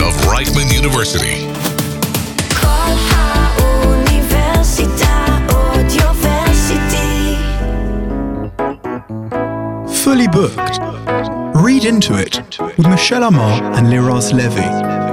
of Reichman University. Fully booked. Read into it with Michele Amar and Leraz Levy.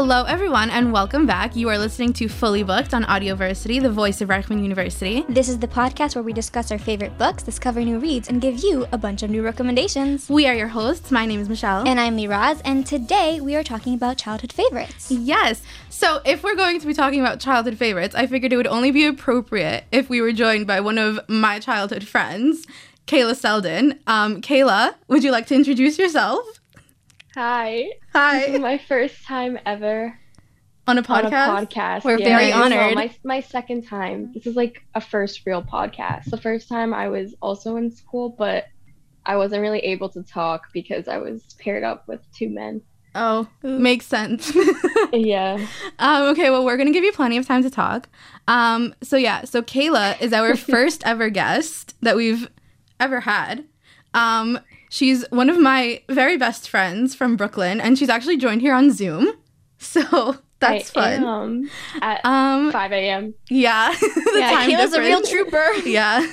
Hello, everyone, and welcome back. You are listening to Fully Booked on Audioversity, the voice of Reichman University. This is the podcast where we discuss our favorite books, discover new reads, and give you a bunch of new recommendations. We are your hosts. My name is Michele. And I'm Leraz, and today we are talking about childhood favorites. yes, so if we're going to be talking about childhood favorites, I figured it would only be appropriate if we were joined by one of my childhood friends, Kayla Selden. Um, Kayla, would you like to introduce yourself? Hi. Hi. This is my first time ever On a podcast? on a podcast. We're very this is, uh, honored. My, my second time. This is like a first real podcast. The first time I was also in school, but I wasn't really able to talk because I was paired up with two men. Oh, makes sense. Yeah. Um, okay, well, we're gonna give you plenty of time to talk. Um, so yeah, so Kayla is our first ever guest that we've ever had. Um, she's one of my very best friends from Brooklyn, and she's actually joined here on Zoom. So that's I fun. at Um, 5 a.m. yeah, the Yeah, time Kayla's a real trooper. Yeah.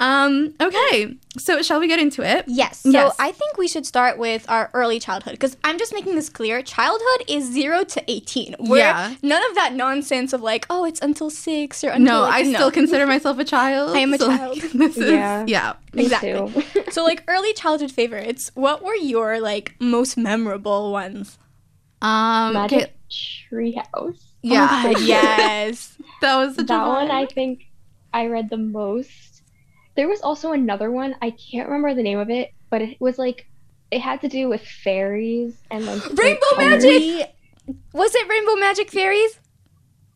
um, okay, so shall we get into it? Yes. So Yes. I think we should start with our early childhood because I'm just making this clear. Childhood is zero to 18. Where Yeah. None of that nonsense of like, oh, it's until six or until. No, like, I still consider myself a child. I am a so, like, child. is Yeah. yeah. Me Exactly. too. so like early childhood favorites. What were your like most memorable ones? Um, okay, Magic Treehouse. yeah. Oh, yes. That was that one. I think I read the most. There was also another one. I can't remember the name of it, but it was like it had to do with fairies and like Rainbow colors. Magic. Was it Rainbow Magic Fairies?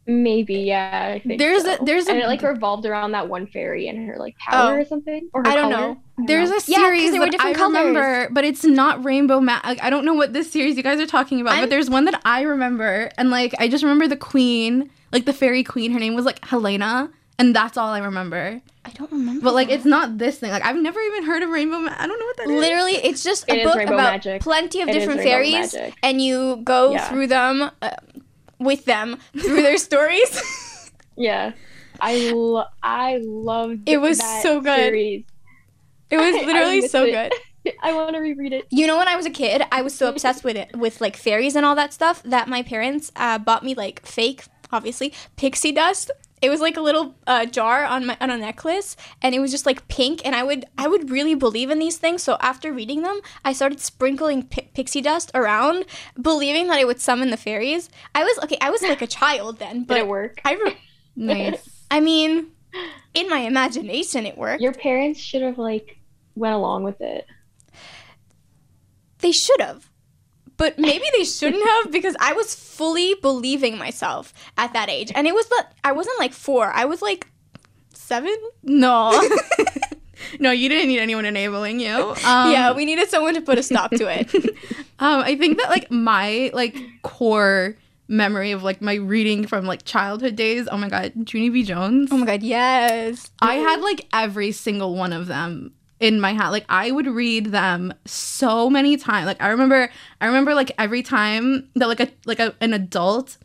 Maybe, yeah. There's so. a- there's a- it like revolved around that one fairy and her like power Oh. or something. Or her I don't color. know. I don't There's know. a Yeah, series were that different I colors. remember, but it's not Rainbow Magic. I don't know what this series you guys are talking about, I'm- but there's one that I remember, and like I just remember the queen, like the fairy queen. Her name was like Helena, and that's all I remember. I don't remember. But like that. it's not this thing. Like I've never even heard of Rainbow. Ma- I don't know what that is. Literally, it's just a It is book about Magic. plenty of It is different fairies, Magic. and you go Yeah. through them uh, with them through their stories. Yeah. I lo- I loved It was so good. series. it was literally so it. good. I want to reread it. You know, when I was a kid, I was so obsessed with it, with like fairies and all that stuff, that my parents uh, bought me like fake, obviously, pixie dust. It was like a little uh, jar on my on a necklace, and it was just like pink. And I would I would really believe in these things. So after reading them, I started sprinkling pi- pixie dust around, believing that it would summon the fairies. I was okay. I was like a child then, but Did it work? I re- nice. I mean, in my imagination, it worked. Your parents should have like went along with it. They should have. But maybe they shouldn't have because I was fully believing myself at that age. And it was the I wasn't like 4. I was like 7. No. no, you didn't need anyone enabling you. Um, yeah, we needed someone to put a stop to it. Um, I think that like my like core memory of like my reading from like childhood days. Oh my god, Junie B. Jones. oh my god, yes. I had like every single one of them in my hat. Like I would read them so many times. Like I remember I remember like every time that like a like a, an adult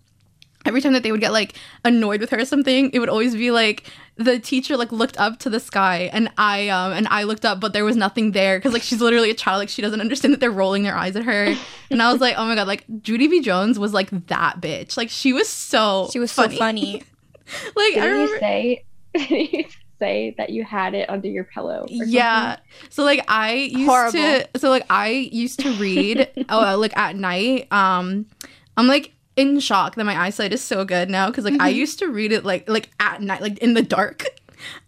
every time that they would get like annoyed with her or something, it would always be like the teacher like looked up to the sky and I um and I looked up but there was nothing there because like she's literally a child like she doesn't understand that they're rolling their eyes at her and I was like oh my god like Junie B Jones was like that bitch like she was so She was so funny. like I Didn't remember you say say that you had it under your pillow? or Yeah. So like I used Horrible. to so like I used to read oh like at night. Um I'm like in shock that my eyesight is so good now because like I used to read it like like at night like in the dark.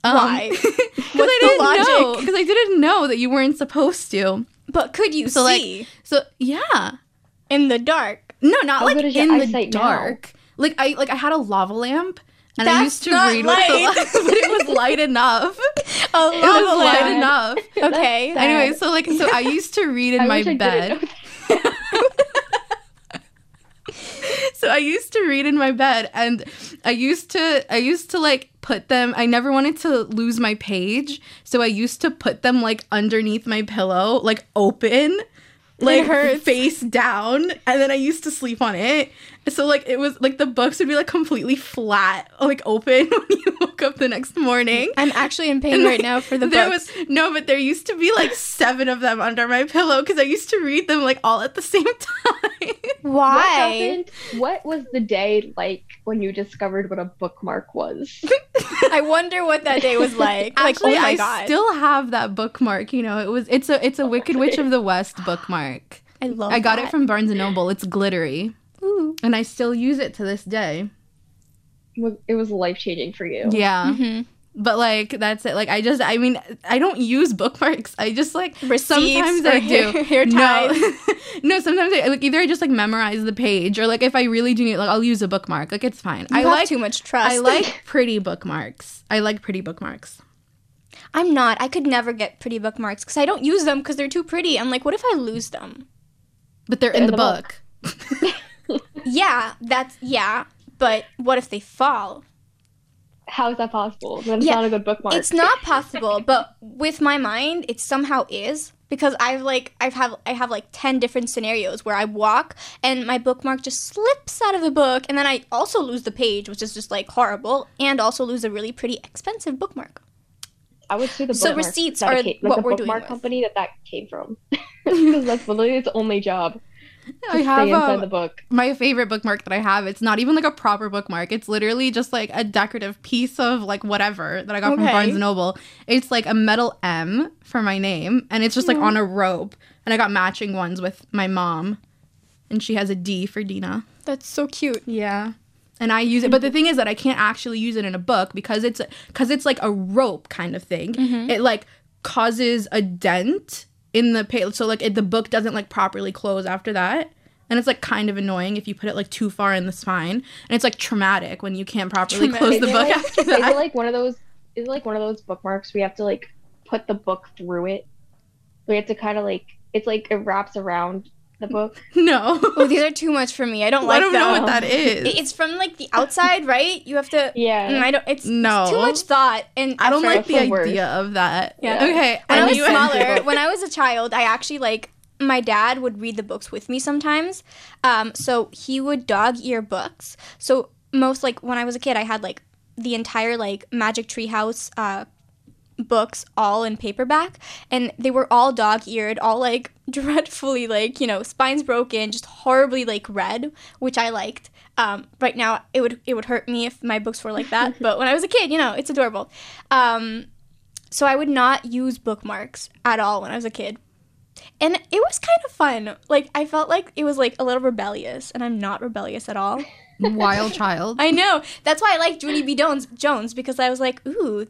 Um, Why? Because I didn't logic? know because I didn't know that you weren't supposed to. But could you So like see so yeah. in the dark? No, not How like good is your in the eyesight now? dark. Like I like I had a lava lamp and I used to read light. with the light, but it was light enough. A It was light enough. Okay. Anyway, so like so I used to read in I my bed. so I used to read in my bed and I used to I used to like put them I never wanted to lose my page, so I used to put them like underneath my pillow, like open. like hurts. face down and then I used to sleep on it. So like it was like the books would be like completely flat, like open when you woke up the next morning. I'm actually in pain And, right like, now for the there books. was no, but there used to be like seven of them under my pillow because I used to read them like all at the same time. Why? happened? What was the day like when you discovered what a bookmark was? I wonder what that day was like. like, oh Actually, oh my I god. still have that bookmark. You know, it was it's a it's a Wicked Witch of the West bookmark. I love it. I got it from Barnes and Noble. It's glittery, Ooh. and I still use it to this day. It was life changing for you. Yeah. Mhm. But like that's it. Like I just I mean I don't use bookmarks. I just like Receipts sometimes I hair- do. hair no. ties. no, sometimes I like either I just like memorize the page or like if I really do need like I'll use a bookmark. Like it's fine. You I have like too much trust. I like pretty bookmarks. I like pretty bookmarks. I'm not. I could never get pretty bookmarks because I don't use them because they're too pretty. I'm like, what if I lose them? But they're in, in the, the book. book. Yeah, that's yeah. But what if they fall? How is that possible? Then it's Yeah, not a good bookmark. It's not possible, but with my mind, it somehow is because I've like I've have I have like 10 different scenarios where I walk and my bookmark just slips out of the book and then I also lose the page, which is just like horrible, and also lose a really pretty expensive bookmark. I would say the So receipts are came, like what the we're doing bookmark with. company that that came from. Because that's literally its only job. I have um, the book. my favorite bookmark that I have. It's not even like a proper bookmark. It's literally just like a decorative piece of like whatever that I got from Barnes and Noble. It's like a metal M for my name, and it's just like on a rope. And I got matching ones with my mom, and she has a D for Dina. That's so cute. Yeah. And I use it, but the thing is that I can't actually use it in a book because it's because it's like a rope kind of thing. It like causes a dent in the page, so like it, the book doesn't like properly close after that, and it's like kind of annoying if you put it like too far in the spine, and it's like traumatic when you can't properly close the book like- after Is it like one of those? Is it like one of those bookmarks where you have to like put the book through it? We have to kind of like it's like it wraps around the book. no, Oh, these are too much for me. I don't I like don't them. know what that is. It- is. From like the outside, right? You have to. Yeah. Mm, I don't. It's, No. it's too much thought and I don't like the That's the idea of that. Yeah. Okay. when I and was smaller, when I was a child, I actually like my dad would read the books with me sometimes. Um, so he would dog ear books. So most like when I was a kid, I had like the entire like Magic Tree House uh, books all in paperback, and they were all dog eared, all like dreadfully like you know spines broken, just horribly like red which I liked. Um, right now, it would it would hurt me if my books were like that, but when I was a kid, you know, it's adorable. Um, so I would not use bookmarks at all when I was a kid. And it was kind of fun. Like I felt like it was like a little rebellious, and I'm not rebellious at all. Wild child. I know. That's why I like Junie B. Jones, Jones because I was like, ooh,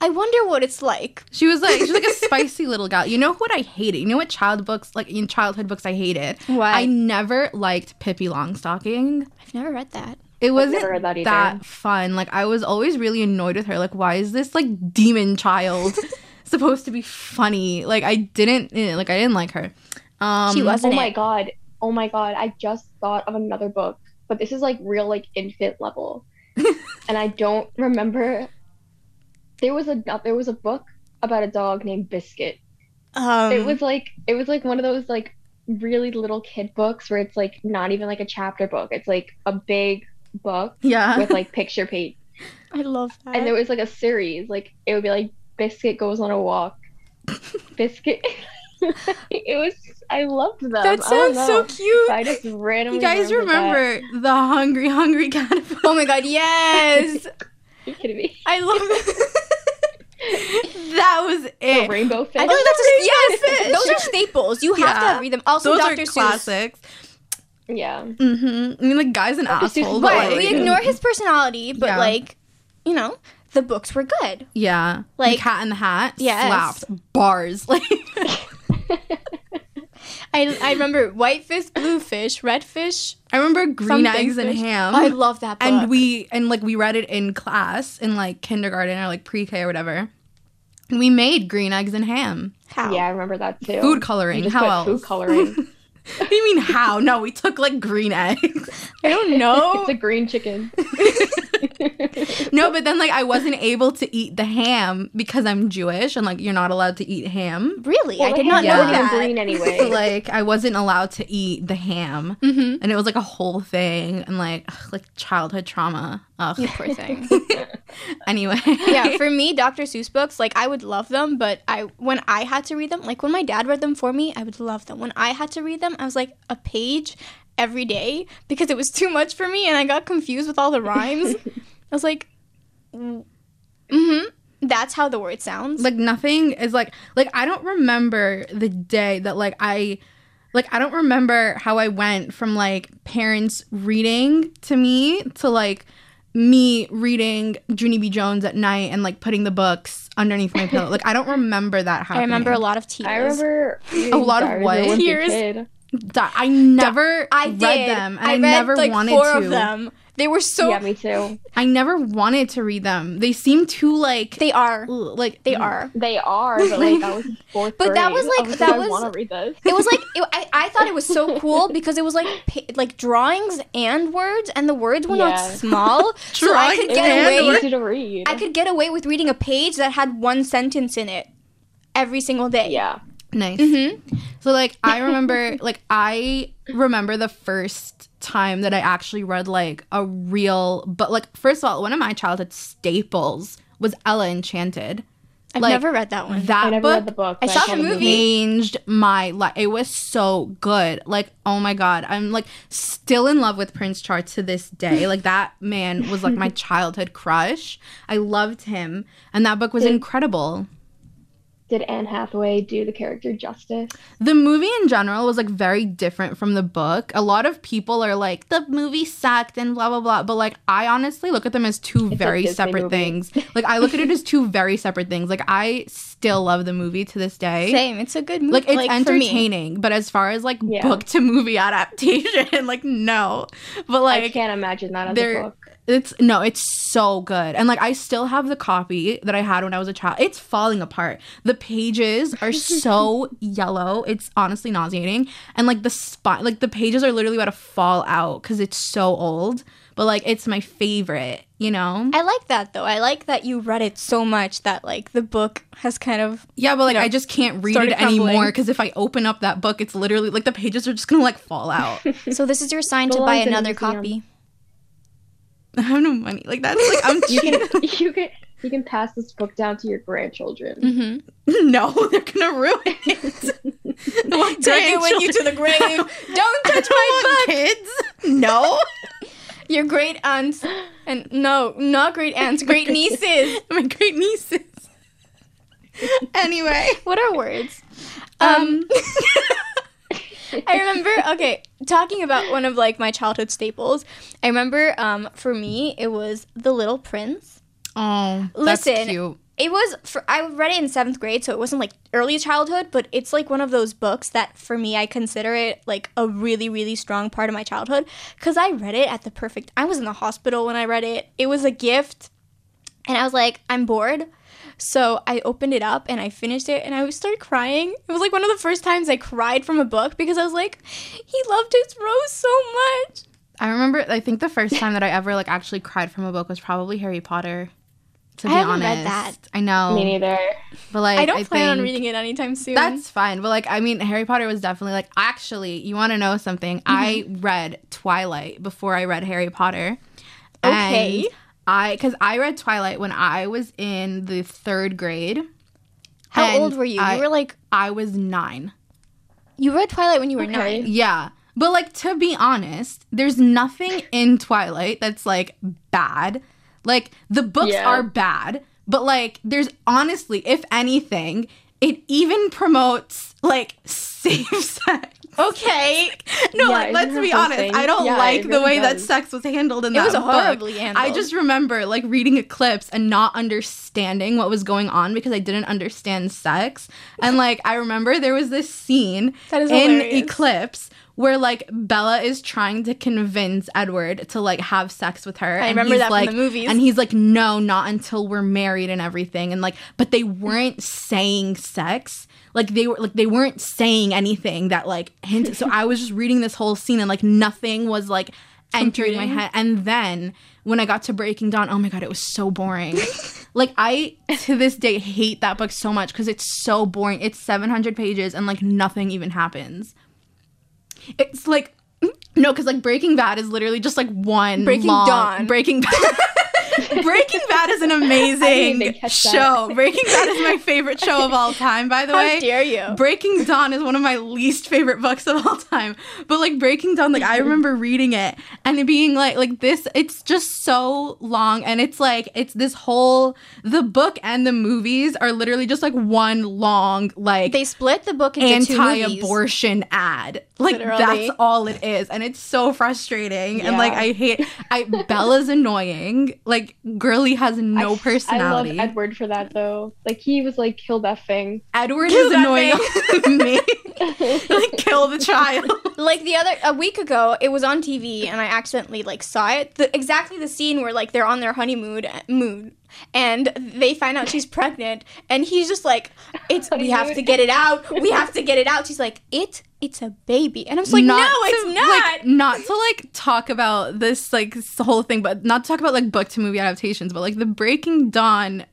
I wonder what it's like. She was like, she's like a spicy little gal. You know what I hated? You know what child books, like in childhood books, I hated? What? I never liked Pippi Longstocking. I've never read that. It wasn't that that, fun. Like I was always really annoyed with her. Like, why is this like demon child supposed to be funny? Like I didn't eh, like I didn't like her. Um, She Oh wasn't Oh my it. god. Oh my god. I just thought of another book, but this is like real like infant level. and I don't remember there was a there was a book about a dog named Biscuit. Um, it was like it was like one of those like really little kid books where it's like not even like a chapter book. It's like a big book Yeah. with like picture page. I love that. And there was like a series. Like it would be like Biscuit goes on a walk. Biscuit it was I loved them. that sounds so cute. I just randomly you guys remember the hungry, hungry caterpillar? Oh my god, yes! that. Are you kidding me? I love it. that was The it. rainbow fish. I like that's just, yes, fish. those are staples. You have Yeah. to read them. Also, Those Dr. are Seuss. classics. yeah. Mm-hmm. I mean, like, guy's an Dr. Asshole. Right, like, we ignore his personality, but Yeah. like, you know, the books were good. Yeah, Like- like Cat in the Hat. Yeah. slapped bars. Like, I, I remember white fish, blue fish, red fish, I remember Green something Eggs and. Ham. I love that book. and we and like we read it in class in like kindergarten or like pre-K or whatever. And we made green eggs and ham. how? Yeah, I remember that too. Food coloring. How else? Food coloring. What do you mean how? No, we took like green eggs. I don't know. it's a green chicken. no, but then like I wasn't able to eat the ham because I'm Jewish and like you're not allowed to eat ham. Really? Well, I did not ham's know not even that. green anyway. like I wasn't allowed to eat the ham, Mhm. and it was like a whole thing, and like ugh, like childhood trauma. Ugh. Poor thing. Anyway, yeah, for me, Dr. Seuss books, like I would love them, but I when I had to read them, like when my dad read them for me, I would love them. When I had to read them, I was like a page every day because it was too much for me and I got confused with all the rhymes. I was like, mm-hmm. That's how the word sounds. like nothing is like like I don't remember the day that like I like I don't remember how I went from like parents reading to me to like me reading Junie B. Jones at night and like putting the books underneath my pillow. Like I don't remember that I remember a lot of tears. I remember A lot of what? Tears. Tears. I never I read did. them and I, I read never like wanted four to. of them. They were so. yeah, me too. I never wanted to read them. They seem too like They are. like They mm. are. They are, but like I was in fourth But that was, like- I was that I was- want to read this. It was like it, I, I thought it was so cool because it was like pa- like drawings and words, and the words were not small, so I could get away. easy to read. I could get away with reading a page that had one sentence in it every single day. Yeah. Nice. Mm-hmm. So like I remember like I remember the first time that I actually read like a real but like first of all one of my childhood staples was Ella Enchanted. I've Like, never read that one. That I never book read the book. I saw saw the movie. changed my life. It was so good. Like, oh my god, I'm like still in love with Prince Charles to this day. Like that man was like my childhood crush. I loved him, and that book was Did- incredible. Did Anne Hathaway do the character justice? The movie in general was like very different from the book. A lot of people are like the movie sucked and blah blah blah, but like I honestly look at them as two a very separate movie. things. Like I look at it as two very separate things. Like I still love the movie to this day. Same. It's a good movie. like it's me. entertaining but as far as like Yeah. book to movie adaptation like no but like I can't imagine that as a book. it's no it's so good and like i still have the copy that i had when i was a child it's falling apart the pages are so yellow it's honestly nauseating and like the spot like the pages are literally about to fall out because it's so old but like it's my favorite you know I like that though. I like that you read it so much that like the book has kind of yeah but like you know, i just can't read started it anymore because if i open up that book it's literally like the pages are just gonna like fall out So this is your sign to buy another copy. I have no money. Like that's like I'm You can you can you can pass this book down to your grandchildren. Mm-hmm. no, they're gonna ruin it. My Take it with you to the grave. Don't touch my my book. kids. No, Your great aunts and no, not great aunts, great nieces. my great nieces. Anyway, What are words? Um, I remember. Okay, talking about one of like my childhood staples. I remember. Um, for me, it was The Little Prince. oh, that's Listen, cute. It was for I read it in seventh grade, so it wasn't like early childhood, but it's like one of those books that for me I consider it like a really really strong part of my childhood because I read it at the perfect. I was in the hospital when I read it. It was a gift, and I was like, I'm bored. So I opened it up and I finished it and I started crying. It was like one of the first times I cried from a book because I was like, he loved his rose so much. I remember. I think the first time that I ever like actually cried from a book was probably Harry Potter. To I be haven't honest, read that. I know, Me neither. but like I don't plan on reading it anytime soon. That's fine. But like, I mean, Harry Potter was definitely like, actually, you want to know something? I Mm-hmm. read Twilight before I read Harry Potter. Okay. I, because I read Twilight when I was in the third grade. How old were you? I, you were like I was nine. you read Twilight when you were Okay. nine. Yeah. But like, to be honest, there's nothing in Twilight that's like bad. Like, the books Yeah. are bad, but like, there's honestly, if anything, it even promotes like safe sex. Okay. No, Yeah, like let's be honest. thing? I don't Yeah, like the really way that sex was handled in It that was book. horribly I just remember like reading Eclipse and not understanding what was going on because I didn't understand sex. And like I remember there was this scene That is in. Eclipse where like Bella is trying to convince Edward to like have sex with her. I and remember he's that from like, the movies. And he's like, no, not until we're married and everything. And like, but they weren't saying sex. Like they were like they weren't saying anything that like hinted. so I was just reading this whole scene and like nothing was like entering my head. And then when I got to Breaking Dawn, oh my god, it was so boring. like I to this day hate that book so much because it's so boring. It's 700 pages and like nothing even happens. It's like mm, no, because like Breaking Bad is literally just like one Breaking long- Dawn. Breaking Bad. Breaking Bad is an amazing show. Breaking Bad is my favorite show of all time. By the How way, dare you? Breaking Dawn is one of my least favorite books of all time. But like Breaking Dawn, like I remember reading it and it being like like this it's just so long and it's like it's this whole the book and the movies are literally just like one long like They split the book into anti-abortion ad. Like Literally. that's all it is, and it's so frustrating. And like I hate. I Bella's annoying. Like girly has no I- I love. Edward for that though. Like he was like, kill that thing. Edward Kill is annoying me. like kill the child. like the other a week ago it was on tv and i accidentally like saw it the, exactly the scene where like they're on their honeymoon moon and they find out she's pregnant and he's just like it's we have to get it out we have to get it out she's like it it's a baby. And i'm just like no to, it's not Like, not. to like talk about this like whole thing, but not to talk about like book to movie adaptations, but like the Breaking Dawn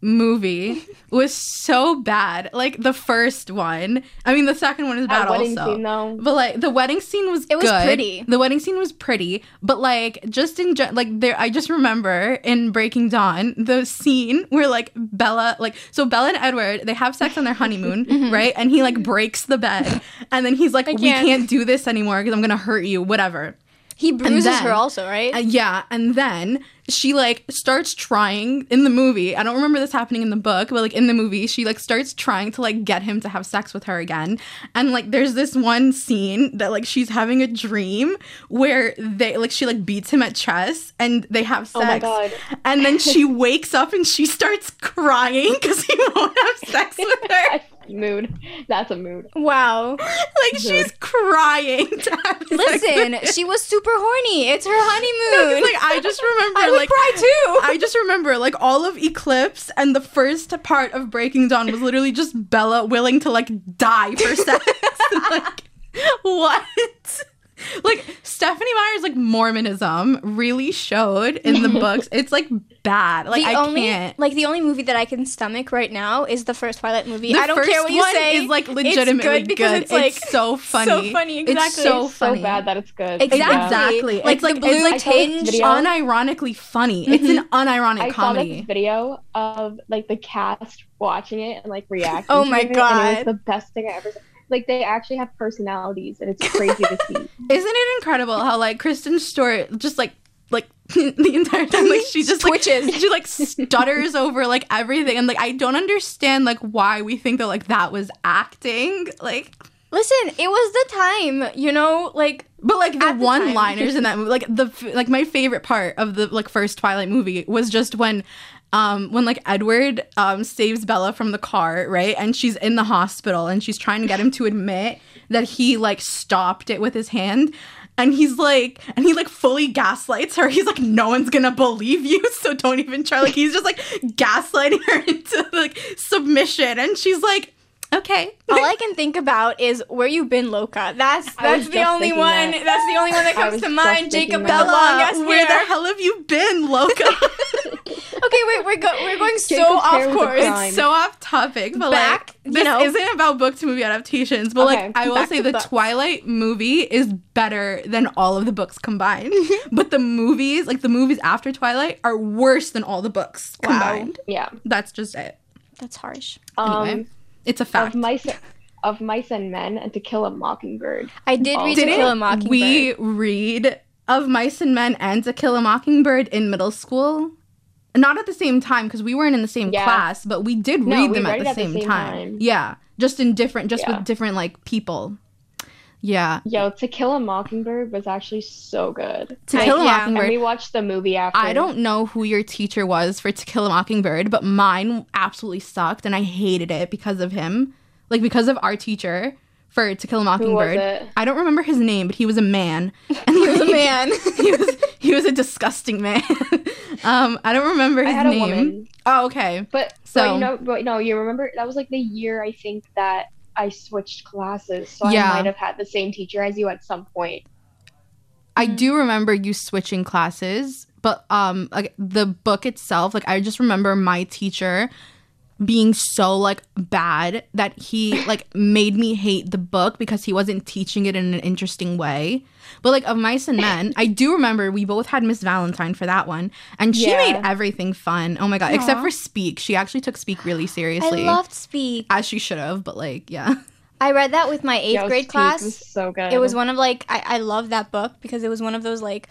movie was so bad. Like the first one. I mean, the second one is bad wedding also. scene though. But like the wedding scene was It was good. pretty. The wedding scene was pretty, but like just in gen- like there, I just remember in Breaking Dawn the scene where like Bella like so Bella and Edward they have sex on their honeymoon, right? And he like breaks the bed, and then he's like, "We can't." can't do this anymore because I'm gonna hurt you." Whatever. He bruises then- her also right Uh, yeah, and then she like starts trying in the movie. I don't remember this happening in the book, but like in the movie, she like starts trying to like get him to have sex with her again. And like there's this one scene that like she's having a dream where they like she like beats him at chess and they have sex. Oh my God. And then she wakes up and she starts crying because he won't have sex with her. mood. That's a mood. wow Like she's crying. To have sex with listen him. she was super horny it's her No, 'cause, honeymoon like I just remember I would like cry too. I just remember like all of Eclipse and the first part of Breaking Dawn was literally just Bella willing to like die for sex. like what? Like Stephenie Meyer's like Mormonism really showed in the books. It's like bad. Like the I only can't. like the only movie that I can stomach right now is the first Twilight movie. The I don't care what you one say. is like It's legitimately good because good. it's like so funny. so funny, It's exactly. so It's funny. so bad that it's good. Exactly. Yeah. Exactly. Like It's like- the blue it's like- I saw this tinge. Unironically funny. It's an mm-hmm. unironic I saw comedy. this video of like the cast watching it and like reacting. Oh to my it, and it God. was the best thing I ever. saw. Like they actually have personalities, and it's crazy to see. Isn't it incredible how like Kristen Stewart just like like the entire time like she just like, Twitches. she like stutters over like everything and like I don't understand like why we think that like that was acting like Listen, it was the time, you know, like but like the the one liners in that movie like the like my favorite part of the like first Twilight movie was just when um when like Edward um saves Bella from the car right? And she's in the hospital and she's trying to get him to admit that he like stopped it with his hand. And he's like and he like fully gaslights her. He's like no one's gonna believe you so don't even try. Like he's just like gaslighting her into like submission. And she's like okay all I can think about is where you been, Loca. That's that's the only one. that. That's the only one that comes to mind. Jacob that. Bella, long ass Bella, where the hell have you been, Loca? Okay, wait, we're go- we're going so Jacob's off hair was a course. It's so off topic, but Back, like you this know. isn't about book to movie adaptations. But Okay, like I will say, the books. Twilight movie is better than all of the books combined. but the movies, like the movies after Twilight, are worse than all the books Wow. combined. Yeah. That's just it. That's harsh. Um, Anyway, it's a fact. of mice, of mice and men, and To Kill a Mockingbird. I did read To Didn't Kill a Mockingbird. we read of Mice and Men and To Kill a Mockingbird in middle school. Not at the same time because we weren't in the same Yeah. class, but we did No, read we them at the, it at the same, same time. time. Yeah, just in different, just Yeah. with different like people. Yeah, Yo, To Kill a Mockingbird was actually so good. To I- Kill a yeah. And Mockingbird. we watched the movie after. I don't know who your teacher was for To Kill a Mockingbird, but mine absolutely sucked, and I hated it because of him. Like because of our teacher for To Kill a Mockingbird. it? I don't remember his name, but he was a man, and he was a man. he was he was a disgusting man. um, I don't remember I his name. woman. Oh, okay. But So- so you know, but no, you remember that was like the year I think that I switched classes, so Yeah. I might have had the same teacher as you at some point. I do remember you switching classes, but um like the book itself, like I just remember my teacher being so like bad that he like made me hate the book because he wasn't teaching it in an interesting way. But like of mice and men, I do remember we both had Miss Valentine for that one, and she Yeah. made everything fun. Oh my god, except for Speak, she actually took Speak really seriously. I loved Speak. as she should have. But like, yeah, I read that with my eighth Yo, grade Speak class. was so good. it was one of like I, I love that book because it was one of those like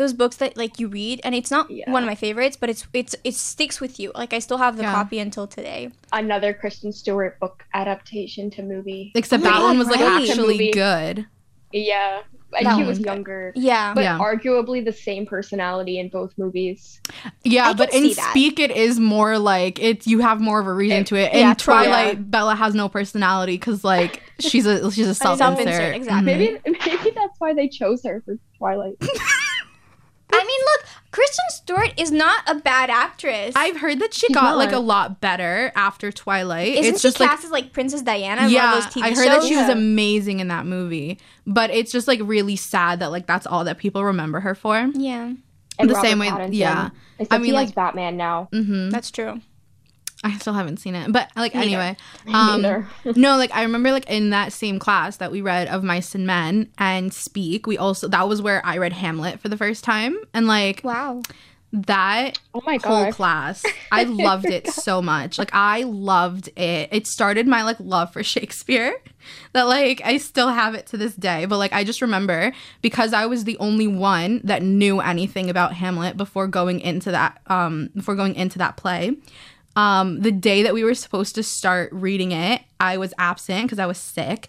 those books that like you read and it's not Yeah. one of my favorites but it's it's it sticks with you like i still have the Yeah. copy until today another Kristen Stewart book adaptation to movie. except Oh that God, one was like right. actually good. Yeah, and That she was was good. younger, yeah but Yeah. arguably the same personality in both movies. Yeah, I but in see that. Speak, it is more like it's you have more of a reason It- to it. In yeah, true. Twilight, Bella has no personality because like she's a she's a self self-insert, insert. exactly. Maybe maybe that's why they chose her for Twilight. i mean look kristen stewart is not a bad actress I've heard that she She's got like a lot better after Twilight. isn't it's she just like cast as like princess diana yeah, one of those TV I heard shows? that she was amazing in that movie, but it's just like really sad that like that's all that people remember her for. yeah And The Robert same way- Pattinson. yeah. Except I mean, he like- Batman now. hmm that's true I still haven't seen it, but like Neither. anyway, um, no, like I remember like in that same class that we read of Mice and Men and Speak, we also that was where I read Hamlet for the first time, and like wow that Oh my whole god. class, I loved it so much. Like I loved it. It started my like love for Shakespeare. That like I still have it to this day. But like I just remember because I was the only one that knew anything about Hamlet before going into that um before going into that play. Um the day that we were supposed to start reading it, I was absent because I was sick.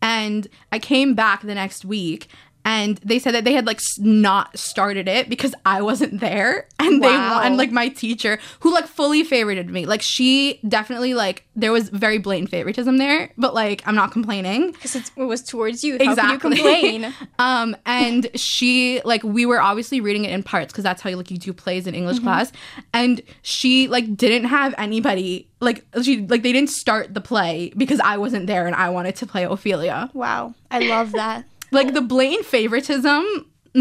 And I came back the next week and they said that they had like not started it because I wasn't there. And they and like my teacher who like fully favorited me like she definitely like there was very blatant favoritism there but like I'm not complaining. Because it was towards you. How exactly can you complain? Um and she like we were obviously reading it in parts because that's how you like you do plays in english class. And she like didn't have anybody like she like they didn't start the play because i wasn't there and i wanted to play ophelia. Wow. I love that like the blatant favoritism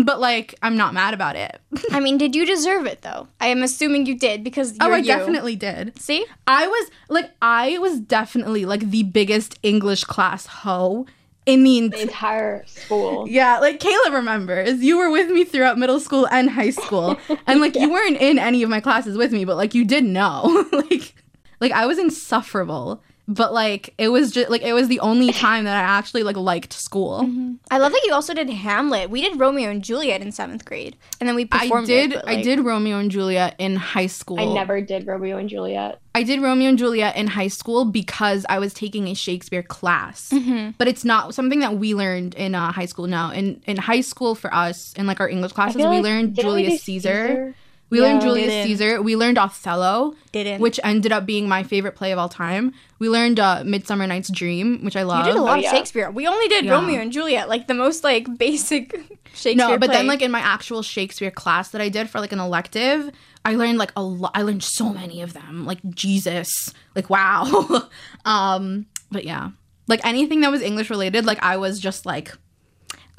but like i'm not mad about it i mean did you deserve it though i am assuming you did because oh, you're oh i you. definitely did see I was like, I was definitely like the biggest English class hoe in the The entire. entire school. Yeah, like Kayla remembers. You were with me throughout middle school and high school, and like you weren't in any of my classes with me, but like you did know, like, like I was insufferable. But like it was just like it was the only time that I actually like liked school. I love that you also did Hamlet. We did Romeo and Juliet in seventh grade, and then we performed. I performed. did. It, but, I did Romeo and Juliet in high school. I never did Romeo and Juliet. I did Romeo and Juliet in high school because I was taking a Shakespeare class. Mm-hmm. But it's not something that we learned in uh, high school. Now, in in high school for us, in like our English classes, we like- learned didn't we Julius Caesar. Caesar? We learned Julius Didn't. Caesar. We learned Othello, Didn't. which ended up being my favorite play of all time. We learned uh, Midsummer Night's Dream, which I you love. did a lot Oh, of yeah. Shakespeare. We only did Yeah. Romeo and Juliet, like the most like basic Shakespeare. no, but then like in my actual Shakespeare class that I did for like an elective, I learned like a lot. I learned so many of them. Like Jesus, like wow. um, but yeah, like anything that was English related, like I was just like.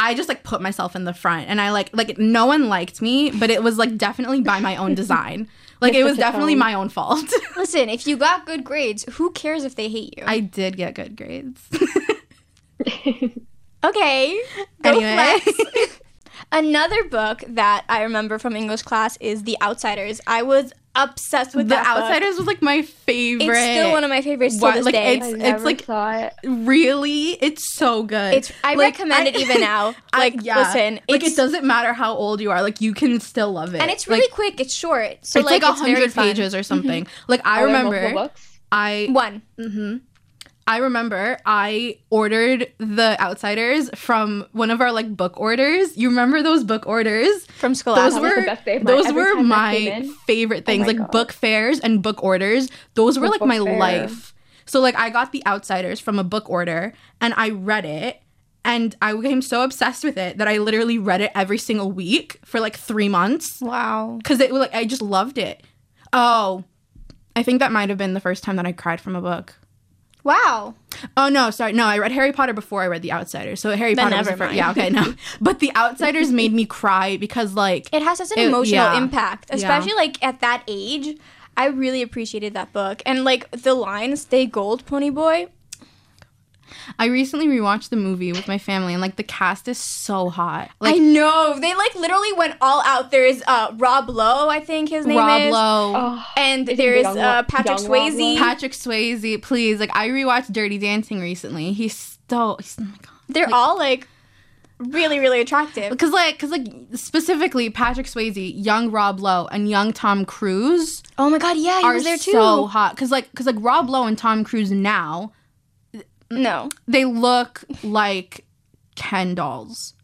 I just like put myself in the front and I like like no one liked me, but it was like definitely by my own design. Like it was um, definitely my own fault. listen, if you got good grades, who cares if they hate you? I did get good grades. okay. Anyway. Another book that I remember from English class is The Outsiders. I was obsessed with the that book. Outsiders was like my favorite. It's still one of my favorites to What- this like, day. it's- I never like- saw it. really it's so good. It's I Like, recommend I- it even now. I- Like yeah. listen, like it doesn't matter how old you are, like you can still love it. and it's really like, quick. It's short, so it's like a it's very hundred fun. Mm-hmm. pages or something. Like I Are remember, multiple books? I One. hmm I remember I ordered the Outsiders from one of our like book orders. You remember those book orders? from Those Scholastic. the were best day of my- those were my favorite things, oh my like God. book fairs and book orders. Those were The like my fair. life. So like I got the Outsiders from a book order and I read it and I became so obsessed with it that I literally read it every single week for like 3 months wow. cuz it was like I just loved it. Oh, I think that might have been the first time that I cried from a book. Wow. Oh no, sorry. No, I read Harry Potter before I read The Outsiders. So Harry Then Potter was the first. Yeah, okay, no. But The Outsiders made me cry because like It has such an It- emotional yeah. impact, Yeah. especially like at that age. I really appreciated that book, and like the lines, "Stay gold, pony boy." I recently rewatched the movie with my family and like the cast is so hot. I know they like literally went all out. There's uh Rob Lowe, I think his name is. Rob is, Lowe, Oh, and there's uh, Patrick Swayze. Patrick Swayze, please. Like I rewatched Dirty Dancing recently. He's so he's, oh my god. They're all like really, really attractive. Because like, because like specifically Patrick Swayze, young Rob Lowe, and young Tom Cruise Oh my god, yeah, he are was there too. so hot. Because like, because like Rob Lowe and Tom Cruise now no, they look like Ken dolls.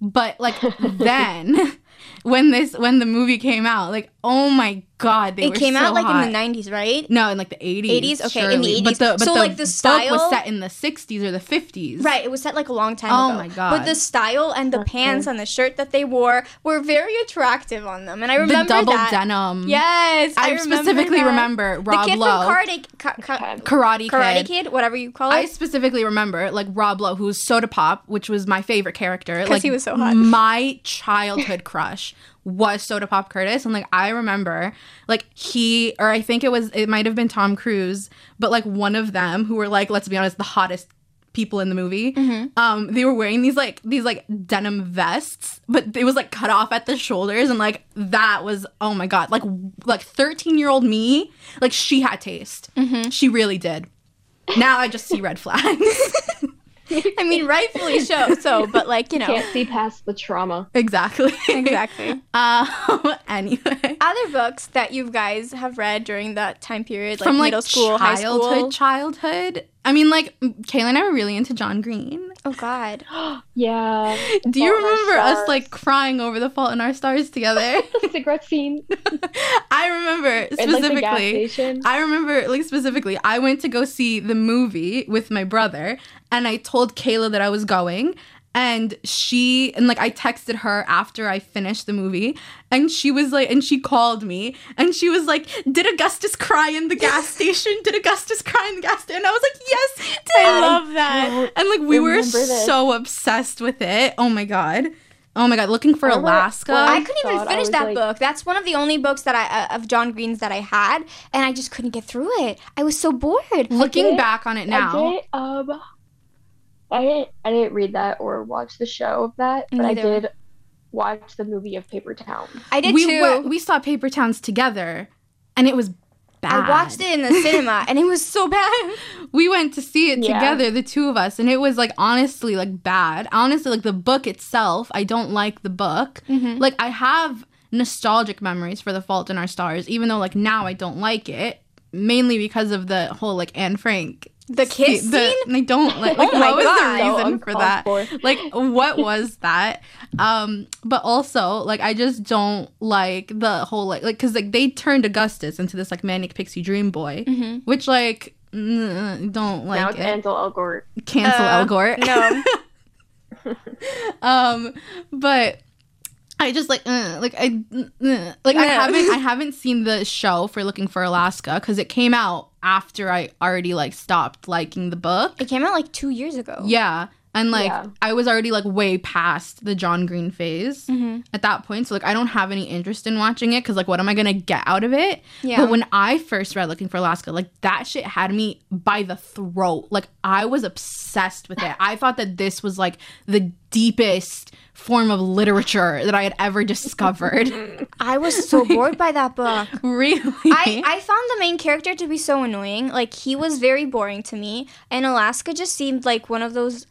But like then when this when the movie came out, like oh my god, they it were came so out like hot. in the '90s, right? no, in like the eighties. 80s? Okay, in the 80s. But the but So, the, like, the book style- was set in the sixties or the fifties. Right, it was set like a long time ago. Oh ago. my God. But the style and the pants and the shirt that they wore were very attractive on them, and I remember The double that. denim. Yes, I, remember specifically that. remember Rob the kid Lowe, from Karate, Ka- Ka- Okay. Karate, Karate Kid. Kid, whatever you call it. I specifically remember like Rob Lowe, who was Soda Pop, which was my favorite character. Like he was so hot. My childhood crush was Soda Pop Curtis, and like I remember, like he or I think it was it might have been Tom Cruise, but like one of them who were like let's be honest, the hottest people in the movie. Mm-hmm. Um, they were wearing these like these like denim vests, but it was like cut off at the shoulders, and like that was oh my god, like like thirteen year old me, like she had taste. Mm-hmm. She really did. Now I just see red flags. I mean, rightfully so. So, but like you know, Can't see past the trauma. exactly. exactly. Um. Anyway, Other books that you guys have read during that time period, like from like middle school, high childhood, school. childhood. I mean, like Kayla and I were really into John Green. oh God, Yeah. Do you Fault in Our remember us like crying over The Fault in Our Stars together? the cigarette scene I remember at like the gas specifically. I remember like specifically. I went to go see the movie with my brother, and I told Kayla that I was going. And she and like I texted her after I finished the movie, and she was like, and she called me, and she was like, "Did Augustus cry in the gas station? Did Augustus cry in the gas station?" And I was like, "Yes, he did." I love that. And like we were this. so obsessed with it. Oh my god. Oh my god, looking for Remember Alaska. when I couldn't even finish that like- book. That's one of the only books that I uh, of John Green's that I had, and I just couldn't get through it. I was so bored. looking did- back on it I now. did, um, I didn't, I didn't read that or watch the show of that, but Neither. I did watch the movie of Paper Town. I did we too. wa- we saw Paper Towns together, and it was bad. I watched it in the cinema, and it was so bad. We went to see it Yeah. together, the two of us, and it was like honestly like bad. Honestly, like the book itself, I don't like the book. Mm-hmm. Like I have nostalgic memories for The Fault in Our Stars, even though like now I don't like it, mainly because of the whole like Anne Frank. The kiss the, scene. and I don't like. like Oh what was God. the So reason for that? for. Like, what was that? Um, but also, like, I just don't like the whole like, like, cause like they turned Augustus into this like manic pixie dream boy, which like mm, don't like now it's it. Ansel Elgort. Cancel Uh, Elgort. No, um, but I just like uh, like I uh, like I haven't I haven't seen the show for Looking for Alaska because it came out after I already like stopped liking the book. it came out like two years ago. Yeah. And like Yeah. I was already like way past the John Green phase Mm-hmm. at that point. So like I don't have any interest in watching it because like what am I gonna get out of it? Yeah. But when I first read Looking for Alaska, like that shit had me by the throat. Like I was obsessed with it. I thought that this was like the deepest form of literature that I had ever discovered. I was so bored by that book. really? I, I found the main character to be so annoying. Like he was very boring to me, and Alaska just seemed like one of those.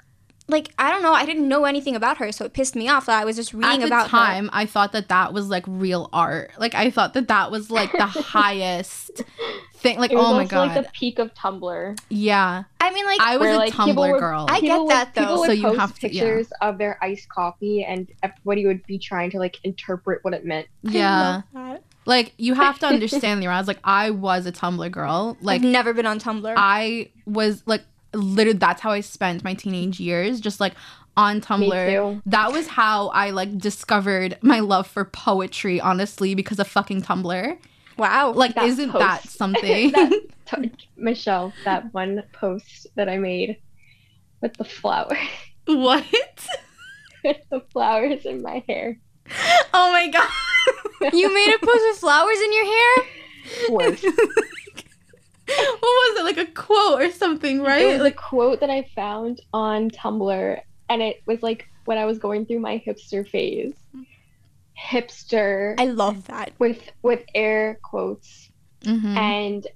Like I don't know, I didn't know anything about her, so it pissed me off that I was just reading at the about her. time i thought that that was like real art like i thought that that was like the highest thing like It was oh my god like the peak of Tumblr. yeah I mean, like i was where, a like, tumblr would- girl I get would- that, though. Would So you have to- yeah. pictures of their iced coffee, and everybody would be trying to like interpret what it meant. yeah like you have to understand the was like i was a tumblr girl like I've never been on Tumblr. i was like literally that's how i spent my teenage years just like on tumblr too. that was how i like discovered my love for poetry honestly because of fucking tumblr wow, like isn't post. that something That- t- Michele, that one post that I made with the flower, What? with the flowers in my hair. Oh my god. You made a post with flowers in your hair? Worse. what was it? Like a quote or something, right? It was a quote that I found on Tumblr, and it was like when I was going through my hipster phase. Hipster I love that. with with air quotes, Mhm. and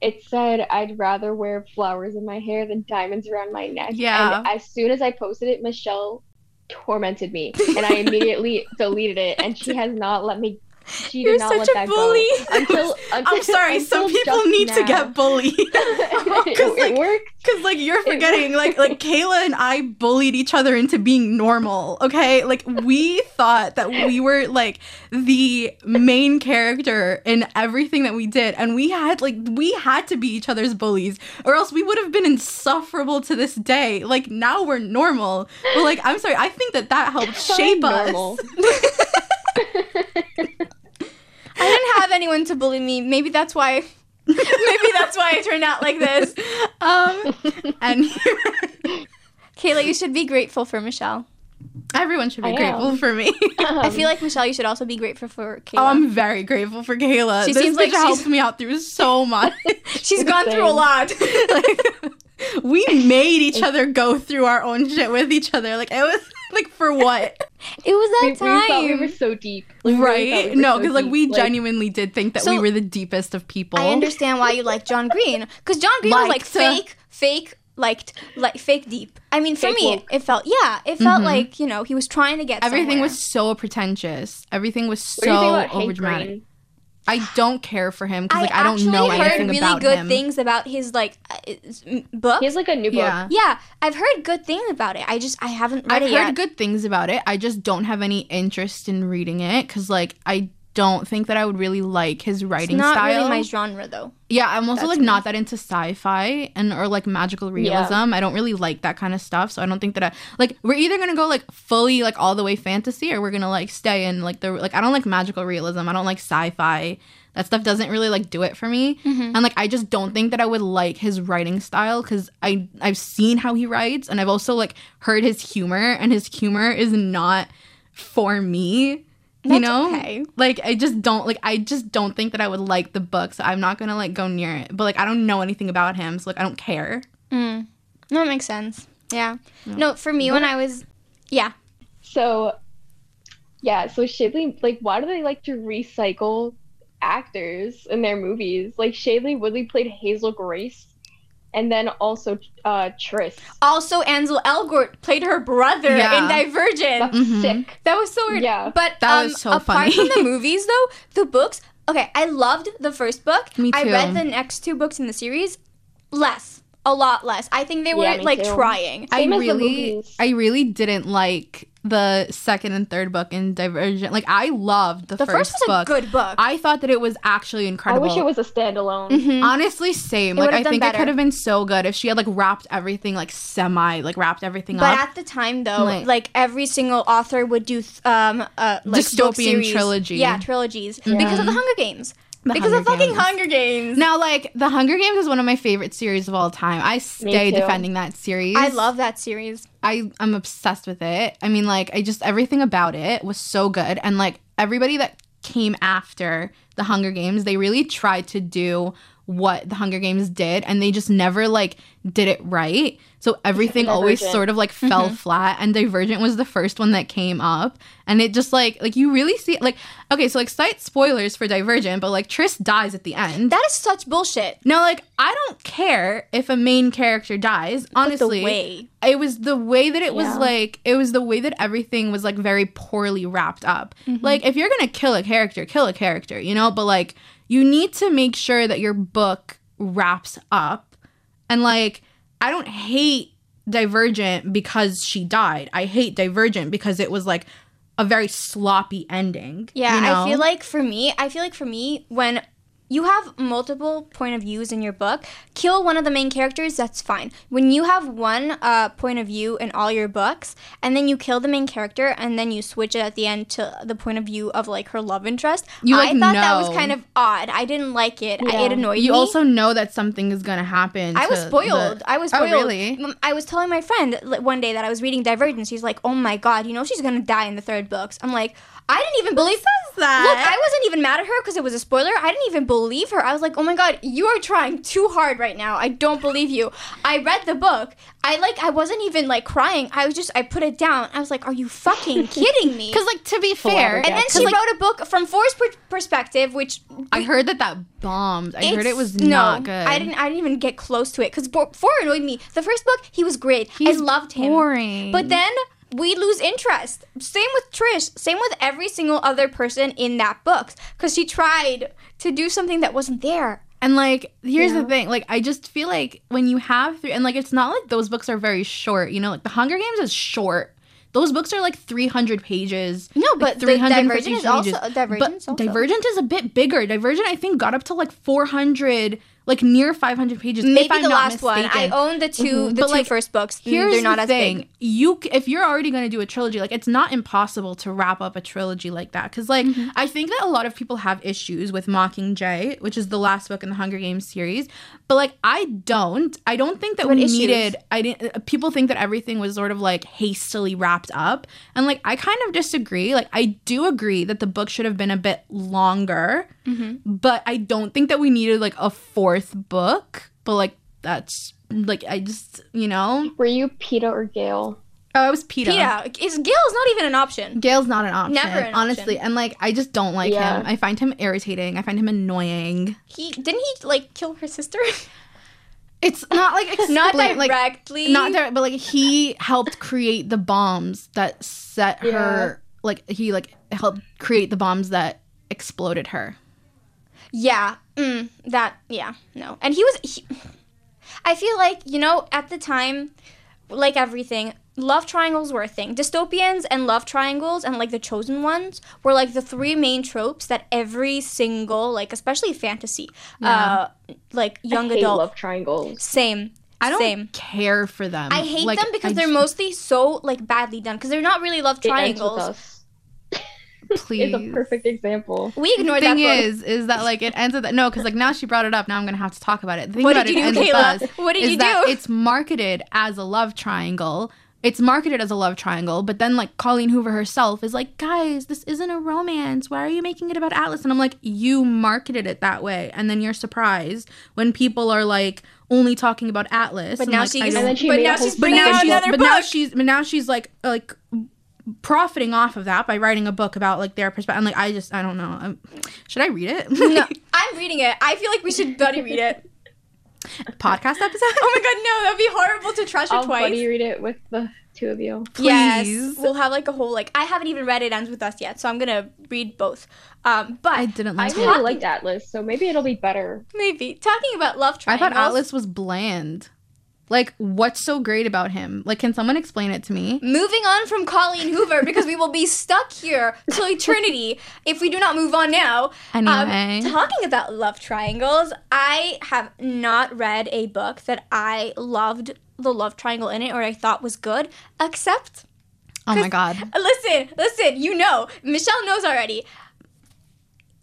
it said, "I'd rather wear flowers in my hair than diamonds around my neck." Yeah. And as soon as I posted it, Michele tormented me, and I immediately deleted it, and she has not let me. She You're did not such a that bully. until. until I'm sorry, some people need to get bullied. Cause, like, it worked. Cause like you're forgetting, like like Kayla and I bullied each other into being normal. Okay, like we thought that we were like the main character in everything that we did, and we had like we had to be each other's bullies, or else we would have been insufferable to this day. Like now we're normal, but like I'm sorry, I think that that helped shape us. I didn't have anyone to bully me. Maybe that's why. Maybe that's why I turned out like this. Um, and Kayla, you should be grateful for Michele. everyone should be I am. grateful for me. I feel like Michele, you should also be grateful for Kayla. Oh, I'm very grateful for Kayla. She this seems like she's- helped me out through so much. She's gone through a lot. like, we made each other go through our own shit with each other. Like it was like for what, It was we, that we thought time. we were so deep. We really thought right? we were no, so because like deep. we genuinely did think that we were the deepest of people. I understand why you like John Green because John Green was like uh, fake, fake, liked, like fake deep. I mean, for Fake me, woke. it felt yeah, it felt like you know he was trying to get Everything somewhere. was so pretentious. Everything was What do you think so about Hank overdramatic. Green? I don't care for him because like I don't know actually know heard anything really about good him. things about his like uh, book. He has like a new book. Yeah. yeah, I've heard good things about it. I just I haven't read I've it heard yet. good things about it. I just don't have any interest in reading it because like I don't think that I would really like his it's writing not style. really my genre though. Yeah, I'm also That's like me. not that into sci-fi and or like magical realism. I don't really like that kind of stuff, so I don't think that I like we're either going to go like fully like all the way fantasy or we're going to like stay in like the like I don't like magical realism. I don't like sci-fi. That stuff doesn't really like do it for me. Mm-hmm. And like I just don't think that I would like his writing style cuz I I've seen how he writes and I've also like heard his humor and his humor is not for me. You know okay. like i just don't like i just don't think that i would like the book so i'm not gonna like go near it but like i don't know anything about him so like i don't care Mm. No, it makes sense. Yeah. No, for me when I was yeah. So, yeah. So Shailene, like, why do they like to recycle actors in their movies? Like Shailene Woodley played Hazel Grace, and then also uh Tris. Also, Ansel Elgort played her brother Yeah. in Divergent. That's Mhm. sick. That was so weird. Yeah. But That um, was so apart funny. from the movies, though, the books. Okay, I loved the first book. Me too. I read the next two books in the series. Less, a lot less. I think they were Yeah, like too. trying. Same i really i really didn't like the second and third book in divergent like i loved the, The first, was a book good book. i thought that it was actually incredible. I wish it was a standalone. Mhm. honestly same It like i done think it could have been so good if she had like wrapped everything like semi like wrapped everything But up But at the time, though, Like- like, every single author would do th- um uh like Dystopian series. trilogy. Yeah, trilogies because of the Hunger Games. The because Hunger of fucking Games. Hunger Games. now like the hunger games is one of my favorite series of all time i stay too. defending that series I love that series. I I'm obsessed with it. I mean, like, I just everything about it was so good, and like everybody that came after the Hunger Games, they really tried to do what the Hunger Games did, and they just never like did it right. So everything always sort of like fell flat, and Divergent was the first one that came up, and it just like like you really see like okay, so like slight spoilers for Divergent, but like Tris dies at the end. That is such bullshit. now, like, I don't care if a main character dies. Honestly, the way. it was the way that it was like it was the way that everything was like very poorly wrapped up Mm-hmm. like if you're gonna kill a character kill a character you know but like you need to make sure that your book wraps up and like i don't hate divergent because she died i hate divergent because it was like a very sloppy ending Yeah, you know? I feel like for me, I feel like for me when you have multiple point of views in your book. Kill one of the main characters, that's fine. When you have one uh, point of view in all your books, and then you kill the main character, and then you switch it at the end to the point of view of like her love interest, You, like, I thought that was kind of odd. I didn't like it. I- It annoyed You me. You also know that something is gonna happen. I was spoiled. the- I was spoiled. Oh, really? I was telling my friend one day that I was reading Divergence. She's like, "Oh my god, you know she's gonna die in the third books." I'm like, I didn't even believe that? Look, I wasn't even mad at her because it was a spoiler. I didn't even believe her. I was like, "Oh my god, you are trying too hard right now. I don't believe you." I read the book. I like. I wasn't even like crying. I was just. I put it down. I was like, "Are you fucking kidding me?" Because like to be fair, and then she like, wrote a book from Four's per- perspective, which I heard that that bombed. I heard it was no, not good. I didn't. I didn't even get close to it because four annoyed me. The first book, he was great. He's I loved him. boring. But then we lose interest. Same with Tris. Same with every single other person in that book because she tried to do something that wasn't there. And like, here's the thing. Like, I just feel like when you have three, and like, it's not like those books are very short. You know, like the Hunger Games is short. Those books are like 300 pages. No, like, but the Divergent is also- Divergent but also- Divergent is a bit bigger. Divergent, I think, got up to like 400, like near 500 pages. if Maybe I'm the not last one. I own the 2 the But, two like, first books. Mm, Here's They're not the as thing: big. you if you're already going to do a trilogy, like it's not impossible to wrap up a trilogy like that. Because like Mm-hmm. I think that a lot of people have issues with Mockingjay, which is the last book in the Hunger Games series. But like I don't. I don't think that What we issues? needed. I didn't. uh, People think that everything was sort of like hastily wrapped up, and like I kind of disagree. Like I do agree that the book should have been a bit longer, Mm-hmm. but I don't think that we needed like a fourth book. But like that's like I just you know Were you Peeta or Gale? Oh, I was Peeta. Yeah, Is Gale's not even an option. Gale's not an option. Never an honestly. option. And like I just don't like Yeah. him. I find him irritating. I find him annoying. He didn't he like kill her sister? It's not like not explain- like directly. not direct, but like he helped create the bombs that set her like he like helped create the bombs that exploded her. Yeah, mm, that yeah, no. And he was he, I feel like, you know, at the time like everything, love triangles were a thing. Dystopians and love triangles and like the chosen ones were like the three main tropes that every single like especially fantasy uh like young I hate adult love triangles. same I don't same. care for them. I hate Like, them because I they're just- mostly so like badly done because they're not really love It ends with triangles. Us. please. It's a perfect example. We ignored thing that book. is, is that like it ends with that? No, because like now she brought it up. Now I'm gonna have to talk about it. The thing What about did it you do, ends with Kayla? us What did is you that do? It's marketed as a love triangle. It's marketed as a love triangle, but then like Colleen Hoover herself is like, guys, this isn't a romance. Why are you making it about Atlas? And I'm like, you marketed it that way, and then you're surprised when people are like only talking about Atlas. But And, now like, she's And then she but now she's bringing out another but book. now she's but now she's like like profiting off of that by writing a book about like their perspective. I'm like, I just I don't know. Um should I read it? no, I'm reading it. I feel like we should buddy read it. Podcast episode. Oh my god, no, that'd be horrible to trash it I'll twice. buddy read it with the two of you. Yes, we'll have like a whole like. I haven't even read it ends with us yet, so I'm gonna read both. Um, but I didn't I like really liked Atlas, so maybe it'll be better. maybe talking about love I thought Atlas was bland. Like, what's so great about him? Like, can someone explain it to me? Moving on from Colleen Hoover because we will be stuck here till eternity if we do not move on now. Um, Anyway. talking about love triangles, I have not read a book that I loved the love triangle in it or I thought was good, except Oh my god. Listen, listen, you know, Michele knows already.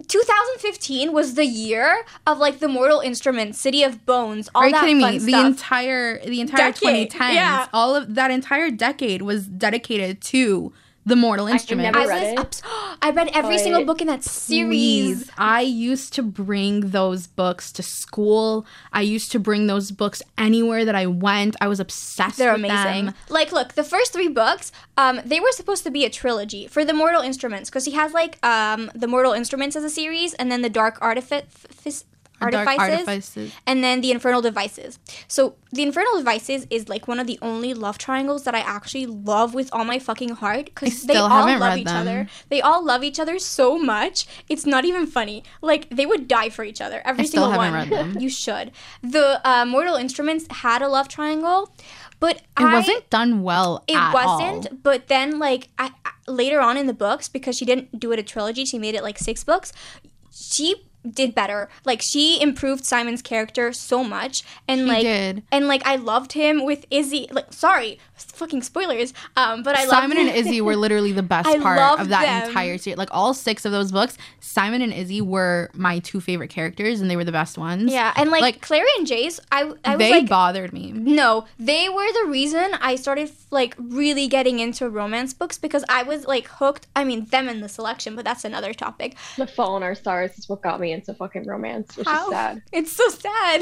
2015 was the year of like the Mortal Instruments, City of Bones, all Are you that kidding me? fun The entire the entire Decade, 2010s, yeah. all of that entire decade was dedicated to the Mortal Instruments. never I read was it. ups- I read every single book in that series. Please. I used to bring those books to school. I used to bring those books anywhere that I went. I was obsessed They're with amazing. them. Like, look, the first three books, um, they were supposed to be a trilogy for the Mortal Instruments because he has like um, the Mortal Instruments as a series, and then the Dark Artifice. Dark Artifices, Artifices. and then the Infernal Devices. So the Infernal Devices is like one of the only love triangles that I actually love with all my fucking heart because they all love each them. other. They all love each other so much. It's not even funny. Like they would die for each other. Every I single one. You should. The uh, Mortal Instruments had a love triangle, but It I, wasn't done well. it wasn't all. but then like I, I- later on in the books because she didn't do it a trilogy she made it like six books she did better. Like she improved Simon's character so much, and She like did. and like I loved him with Izzy. Like sorry, fucking spoilers. Um, but I Simon loved and Izzy were literally the best I part of that them. entire series. Like all six of those books, Simon and Izzy were my two favorite characters, and they were the best ones. Yeah, and like, Like, Clary and Jace, I I was they like. bothered me. no, they were the reason I started like really getting into romance books because I was like hooked. I mean, them in the selection, but that's another topic. The Fault in Our Stars is what got me into fucking romance, which How? is sad. It's so sad.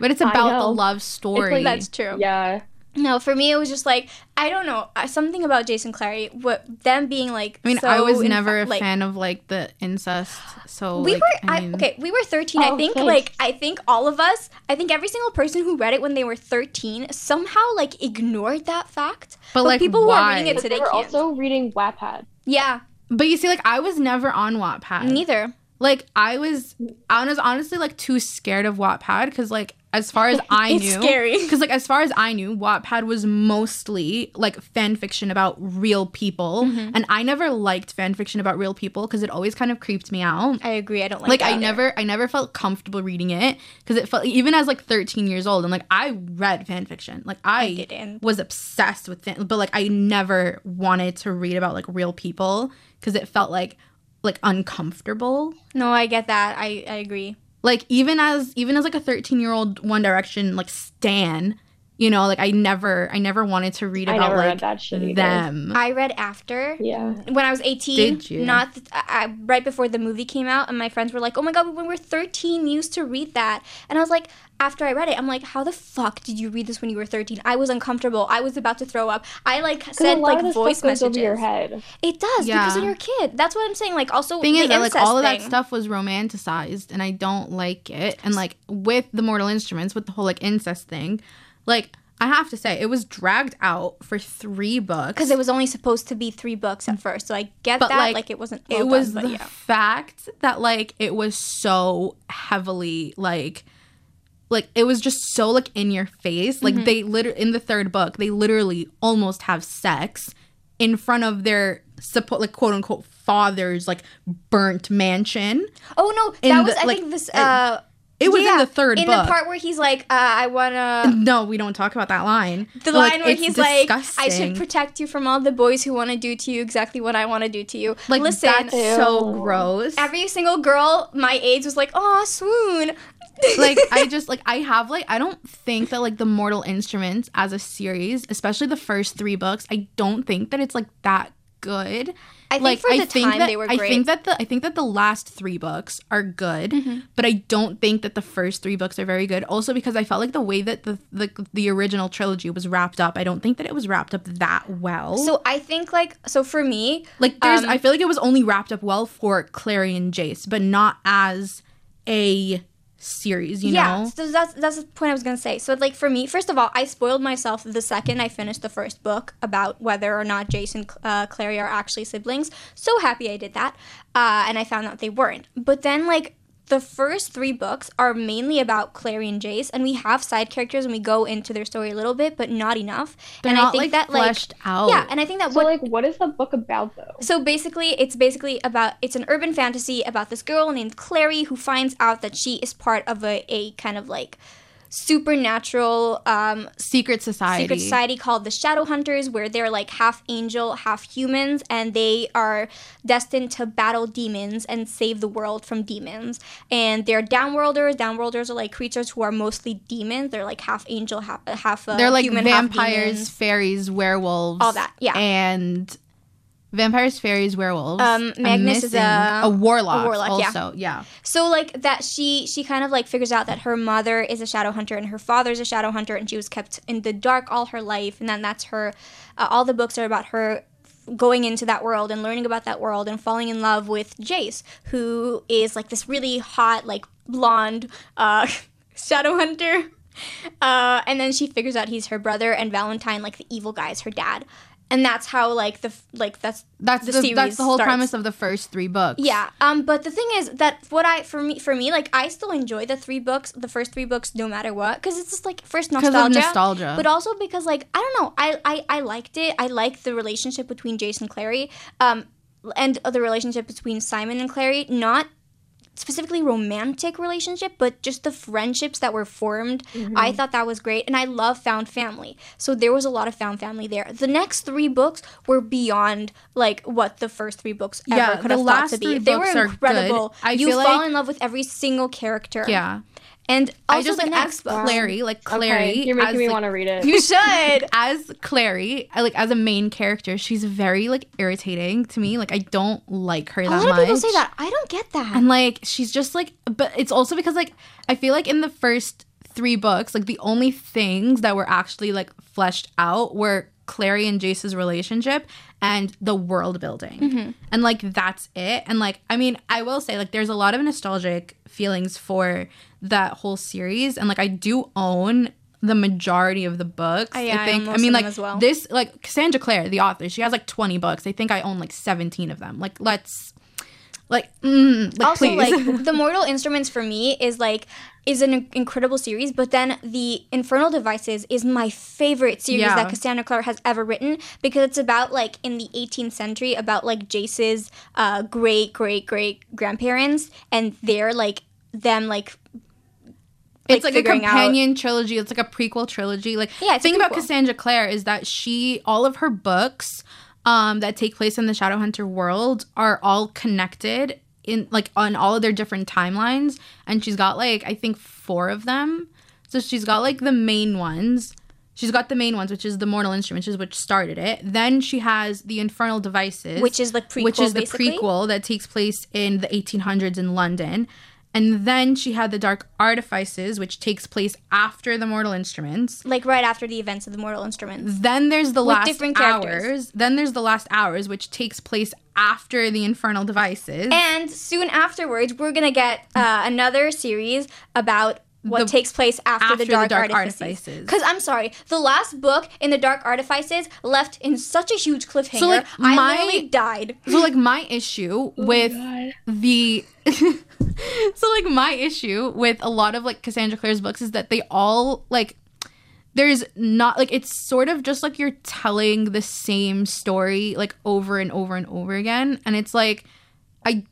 But it's about the love story. like- That's true. Yeah. No, for me it was just like I don't know uh, something about Jace and Clary. What them being like. I mean, so I was in never a fa- like, fan of like the incest. So We like, were I I okay. We were thirteen. I Oh, think thanks. like I think all of us. I think every single person who read it when they were thirteen somehow like ignored that fact. But, like, people who are reading why? it But today they were can't. also reading Wattpad. yeah, But you see, like I was never on Wattpad. neither. Like I was, I was honestly like too scared of Wattpad because like as far as I It's knew, scary. Because like as far as I knew, Wattpad was mostly like fan fiction about real people, Mm-hmm. and I never liked fan fiction about real people because it always kind of creeped me out. I agree. I don't like. Like that I either. never, I never felt comfortable reading it because it felt even as like 13 years old, and like I read fan fiction, like I, I didn't. was obsessed with fan, but like I never wanted to read about like real people because it felt like like uncomfortable No, I get that. I I agree. like even as even as like a 13 year old one direction like stan you know like i never i never wanted to read I about never read like that shit them I read after. Yeah. when I was 18. Did you? Not th- I, I- right before the movie came out, and my friends were like, "Oh my god, when we were 13, you used to read that." And I was like, after I read it, I'm like, "How the fuck did you read this when you were 13?" I was uncomfortable. I was about to throw up. I like said like of this voice stuff goes messages. over your head. It does Yeah. because you're a kid. That's what I'm saying. Like also thing the is that like incest all of that stuff was romanticized and i don't like it and like with the mortal instruments with the whole like incest thing like i have to say it was dragged out for three books because it was only supposed to be three books at first. So I get But, that. like, Like, it wasn't. it well was done, the yeah. fact that like it was so heavily like like it was just so like in your face like Mm-hmm. they literally in the third book they literally almost have sex in front of their support like quote unquote father's like burnt mansion Oh no, that was the- I like, think this. it- Uh, it was in the third in book the part where he's like, uh, "I wanna." no we don't talk about that line The But, like, line where it's he's like, "I should protect you from all the boys who want to do to you exactly what I want to do to you." like listen, that's so Ew. gross every single girl my age was like, "Oh, swoon." like I just like I have like I don't think that like the Mortal Instruments as a series, especially the first three books, I don't think that it's like that good. I think like for the time that, they were great. I think that the I think that the last three books are good, Mm-hmm. but I don't think that the first three books are very good. Also because I felt like the way that the the, the original trilogy was wrapped up, I don't think that it was wrapped up that well. So I think like so for me, like there's um, I feel like it was only wrapped up well for Clary and Jace, but not as a series, you yeah, know? so that's that's the point I was gonna say. So like for me, first of all, I spoiled myself the second I finished the first book about whether or not Jace and uh, Clary are actually siblings. So happy I did that, uh, and I found out they weren't. But then like the first three books are mainly about Clary and Jace, and we have side characters and we go into their story a little bit, but not enough. They're and not, I think like, that fleshed like out. yeah, and I think that So what like, what is the book about though? so basically, it's basically about it's an urban fantasy about this girl named Clary who finds out that she is part of a, a kind of like supernatural um, Secret Society. secret society called the shadow hunters where they're like half angel, half humans, and they are destined to battle demons and save the world from demons. And they're downworlders. Downworlders are like creatures who are mostly demons. They're like half angel, half half uh, They're like human, half vampires, fairies, werewolves, All that, yeah. and vampires, fairies, werewolves. Um, Magnus is a- a warlock. a warlock, yeah. also, yeah. So like that she she kind of like figures out that her mother is a shadow hunter and her father's a shadow hunter and she was kept in the dark all her life and then that's her uh, all the books are about her going into that world and learning about that world and falling in love with Jace who is like this really hot like blonde uh shadow hunter uh and then she figures out he's her brother and Valentine like the evil guy is her dad and that's how like the like that's That's the the, that's the whole starts. premise of the first three books. Yeah. Um. But the thing is that what I for me for me like I still enjoy the three books, the first three books, no matter what, because it's just like first nostalgia, of nostalgia. but also because like I don't know, I I I liked it. I liked the relationship between Jace and Clary, um, and the relationship between Simon and Clary. Not specifically romantic relationship, but just the friendships that were formed. I mm-hmm. thought that was great, and I love found family. So there was a lot of found family there. The next three books were beyond like what the first three books ever Yeah, could the have last thought to be. three They books were are incredible. You fall like- in love with every single character. Yeah. And I also just like next. Clary, like Clary, okay, you're making as, me like, want to read it. You should. as Clary, like as a main character, she's very like irritating to me. Like I don't like her A that lot of much. people say that. I don't get that. And like she's just like but it's also because like I feel like in the first 3 books, like the only things that were actually like fleshed out were Clary and Jace's relationship and the world building. Mm-hmm. And like that's it. And like I mean, I will say like there's a lot of nostalgic feelings for that whole series and like I do own the majority of the books. Uh, yeah, I I think own I mean like well. this like Cassandra Clare, the author, she has like 20 books. I think I own like 17 of them. Like let's like mm, like also please. like the mortal instruments for me is like is an incredible series but then the infernal devices is my favorite series Yeah. that cassandra clare has ever written because it's about like in the 18th century about like jace's uh, great great great grandparents and they're like them like it's like a figuring out- companion trilogy. It's like a prequel trilogy. Like Yeah, it's thing about. Cassandra Clare is that she all of her books um that take place in the Shadowhunter world are all connected in like on all of their different timelines and she's got like I think 4 of them. So she's got like the main ones. She's got the main ones, which is the Mortal Instruments, which is which started it. Then she has the Infernal Devices, Which is the prequel, which is the basically. prequel that takes place in the 1800s in London. And then she had the Dark Artifices, which takes place after the Mortal Instruments. like right after the events of the mortal instruments Then there's the last different characters. hours. Then there's the last hours, which takes place after the Infernal Devices. and soon afterwards we're gonna get uh, another series about what The- takes place after, after the the Dark, Dark Artifices. Artifices. Because I'm sorry, the last book in the Dark Artifices left in such a huge cliffhanger. like, I my- literally died. so like my issue with the so like my issue with a lot of like Cassandra Clare's books is that they all like there's not like it's sort of just like you're telling the same story like over and over and over again and it's like I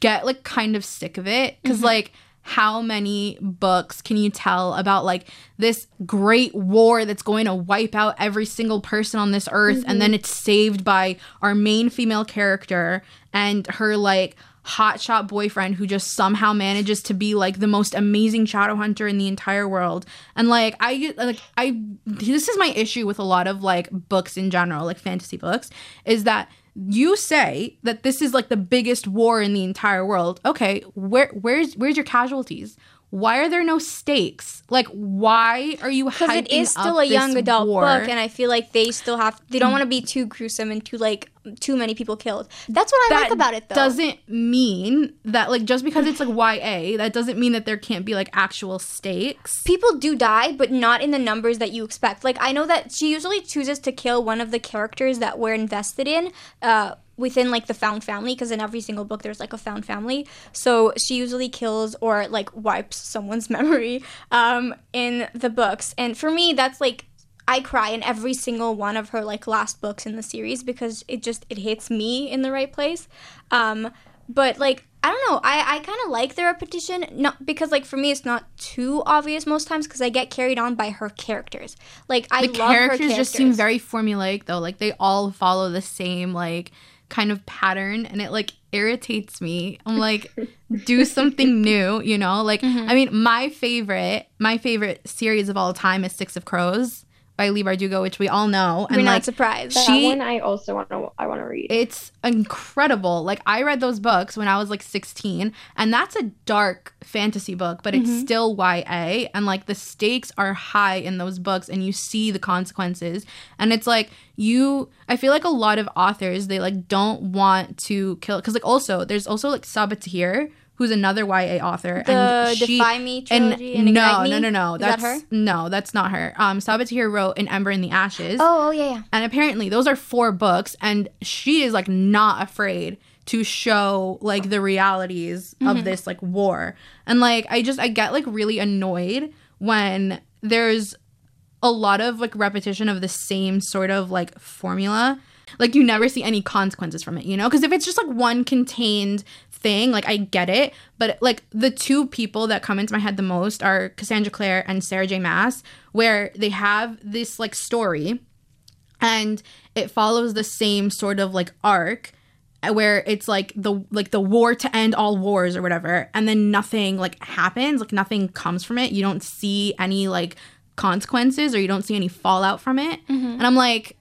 get like kind of sick of it Mm-hmm. cuz like how many books can you tell about like this great war that's going to wipe out every single person on this earth and then mm-hmm. it's saved by our main female character and her like hotshot boyfriend who just somehow manages to be like the most amazing shadow hunter in the entire world. And like i like i this is my issue with a lot of like books in general like fantasy books is that you say that this is like the biggest war in the entire world. Okay where where's where's your casualties why are there no stakes like why are you Because it is still a young adult war? book, and I feel like they still have. They don't want to be too gruesome and too like too many people killed. That's what I like about it, though. doesn't mean that like just because it's like YA, that doesn't mean that there can't be like actual stakes. people do die, but not in the numbers that you expect. Like I know that she usually chooses to kill one of the characters that we're invested in. Uh, within like the found family because in every single book there's like a found family so she usually kills or like wipes someone's memory um, in the books and for me that's like i cry in every single one of her like last books in the series because it just it hits me in the right place um, but like I don't know. I, I kind of like the repetition, not because like for me it's not too obvious most times because I get carried on by her characters. Like I The love her characters just seem very formulaic though. Like they all follow the same like kind of pattern and it like irritates me. I'm like do something new, you know? Like Mm-hmm. I mean, my favorite my favorite series of all time is Six of Crows by Leigh Bardugo, which we all know. We're and not like surprised. that she- one I also want to. I want to read. it's incredible. Like I read those books when I was like 16 and that's a dark fantasy book, but it's mm-hmm. still YA and like the stakes are high in those books and you see the consequences. And it's like you I feel like a lot of authors they like don't want to kill cuz like also there's also like Sabaa Tahir who's another YA author The and she Defy Me trilogy and no, Ignite Me? no, no, no. Is that That's her? no, that's not her. Um Sabaa Tahir wrote An Ember in the Ashes. oh, oh yeah, yeah. And apparently those are four books and she is like not afraid to show like the realities Mm-hmm. of this like war. And like I just I get like really annoyed when there's a lot of like repetition of the same sort of like formula like you never see any consequences from it you know? Because if it's just like one contained thing like i get it but like the two people that come into my head the most are cassandra clare and sarah j. Maas where they have this like story and it follows the same sort of like arc uh, where it's like the like the war to end all wars or whatever and then nothing like happens like nothing comes from it. You don't see any like consequences or you don't see any fallout from it. And i'm like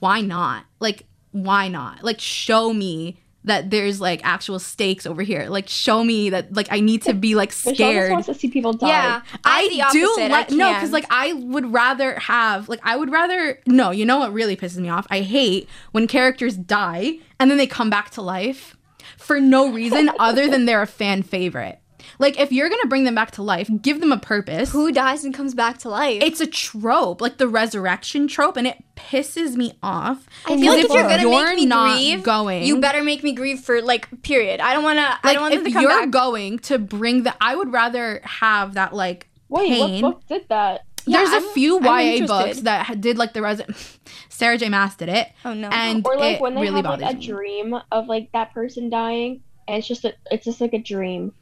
why not like why not like show me that there's like actual stakes over here like show me that like i need to be like scared wants to see people die. Yeah, I, the do opposite. like I no, because like I would rather have like I would rather no. You know what really pisses me off? I hate when characters die and then they come back to life for no reason other than they're a fan favorite. Like if you're gonna bring them back to life, give them a purpose. who dies and comes back to life? it's a trope, like the resurrection trope, and it pisses me off. I feel like if you're gonna you're make me not grieve, going, you better make me grieve for like period. I don't want to. I don't want them if to come you're back. going to bring the, I would rather have that like Wait, pain. what book did that? Yeah, There's a I'm- few I'm YA interested. books that did like the res. Sarah J. Maas did it. Oh, no. And Or like it when they really have like a me. dream of like that person dying, and it's just a, it's just like a dream.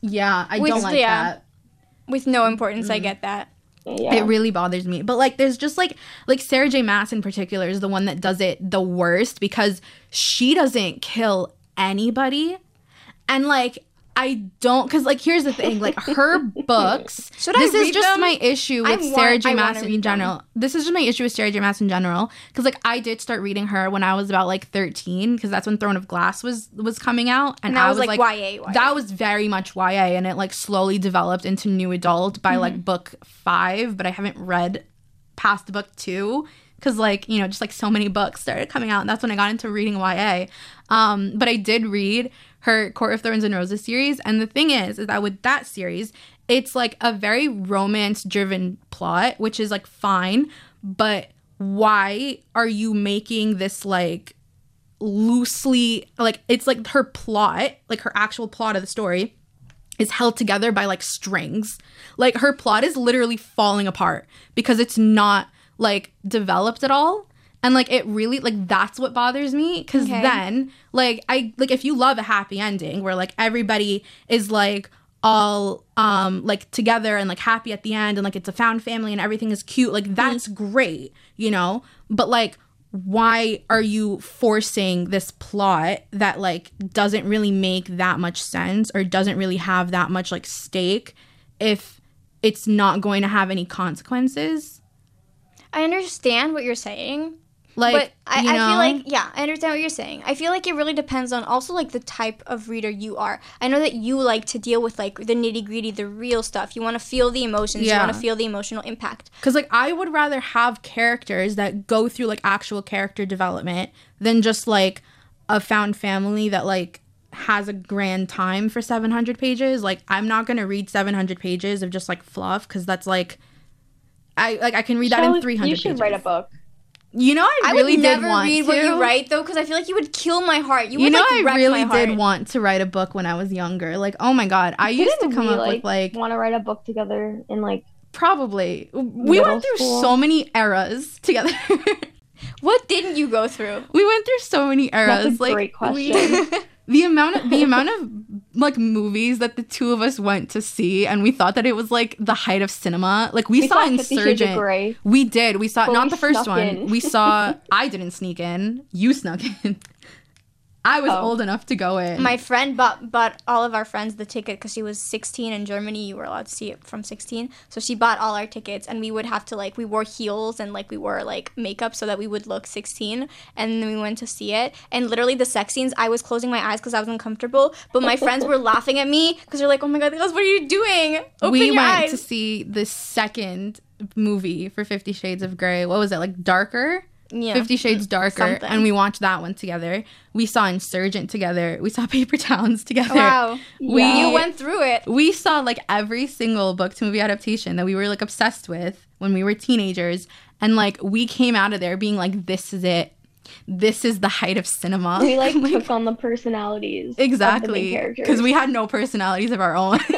Yeah, I With- don't like yeah. that. with no importance. I mm. get that. Yeah. It really bothers me. But like there's just like like Sarah J. Maas in particular is the one that does it the worst because she doesn't kill anybody. And like I don't cuz like here's the thing, like her books Should I This is just them? my issue with want- Sarah J. I Maas in read them. general. This is just my issue with Sarah J. Maas in general cuz like I did start reading her when I was about like 13 because that's when Throne of Glass was was coming out And that I was, like, YA, YA. That was very much YA and it like slowly developed into new adult by Mm-hmm. like book 5, but I haven't read past book 2 cuz like, you know, just like so many books started coming out and that's when I got into reading YA. Um but I did read her Court of Thorns and Roses series and the thing is is that with that series, it's like a very romance driven plot, which is like fine, but why are you making this like loosely like it's like her plot, like her actual plot of the story is held together by like strings. Like her plot is literally falling apart because it's not like developed at all. And like it really like that's what bothers me cuz Okay. then like I like if you love a happy ending where like everybody is like all um like together and like happy at the end and like it's a found family and everything is cute like that's great you know but like why are you forcing this plot that like doesn't really make that much sense or doesn't really have that much like stake if it's not going to have any consequences I understand what you're saying. Like but I, you I feel like yeah, I understand what you're saying. I feel like it really depends on also like the type of reader you are. I know that you like to deal with like the nitty gritty, the real stuff. You want to feel the emotions. yeah. You want to feel the emotional impact. Because like I would rather have characters that go through like actual character development than just like a found family that like has a grand time for 700 pages. Like I'm not gonna read 700 pages of just like fluff because that's like I like I can read that in 300 You should pages. write a book. You know I, I really would did never want read to. what you write though, because I feel like you would kill my heart. You, You would know like I really did want to write a book when I was younger. Like oh my god, I used to come we, up with like want to write a book together in like probably we went through school. so many eras together. What didn't you go through? we went through so many eras. That's a like great we- question. the amount of the amount of like movies that the two of us went to see, and we thought that it was like the height of cinema. Like we, We saw saw Fifty Shades of Insurgent. We did. We saw But not we the first one. in. We saw. I didn't sneak in. You snuck in. I was Oh. old enough to go in. My friend bought bought all of our friends the ticket because she was 16 in Germany. You were allowed to see it from 16, so she bought all our tickets, and we would have to like we wore heels and like we wore like makeup so that we would look 16. And then we went to see it, and literally the sex scenes, I was closing my eyes because I was uncomfortable, but my friends were laughing at me because they're like, "Oh my god, Nicholas, what are you doing? Open we went eyes." to see the second movie for Fifty Shades of Grey. What was it like? Darker. Yeah. Fifty Shades Darker, Something. and we watched that one together. We saw Insurgent together. We saw Paper Towns together. Wow, We you went through it. we saw like every single book to movie adaptation that we were like obsessed with when we were teenagers, and like we came out of there being like, "This is it. This is the height of cinema." We like took on the personalities. exactly because because we had no personalities of our own.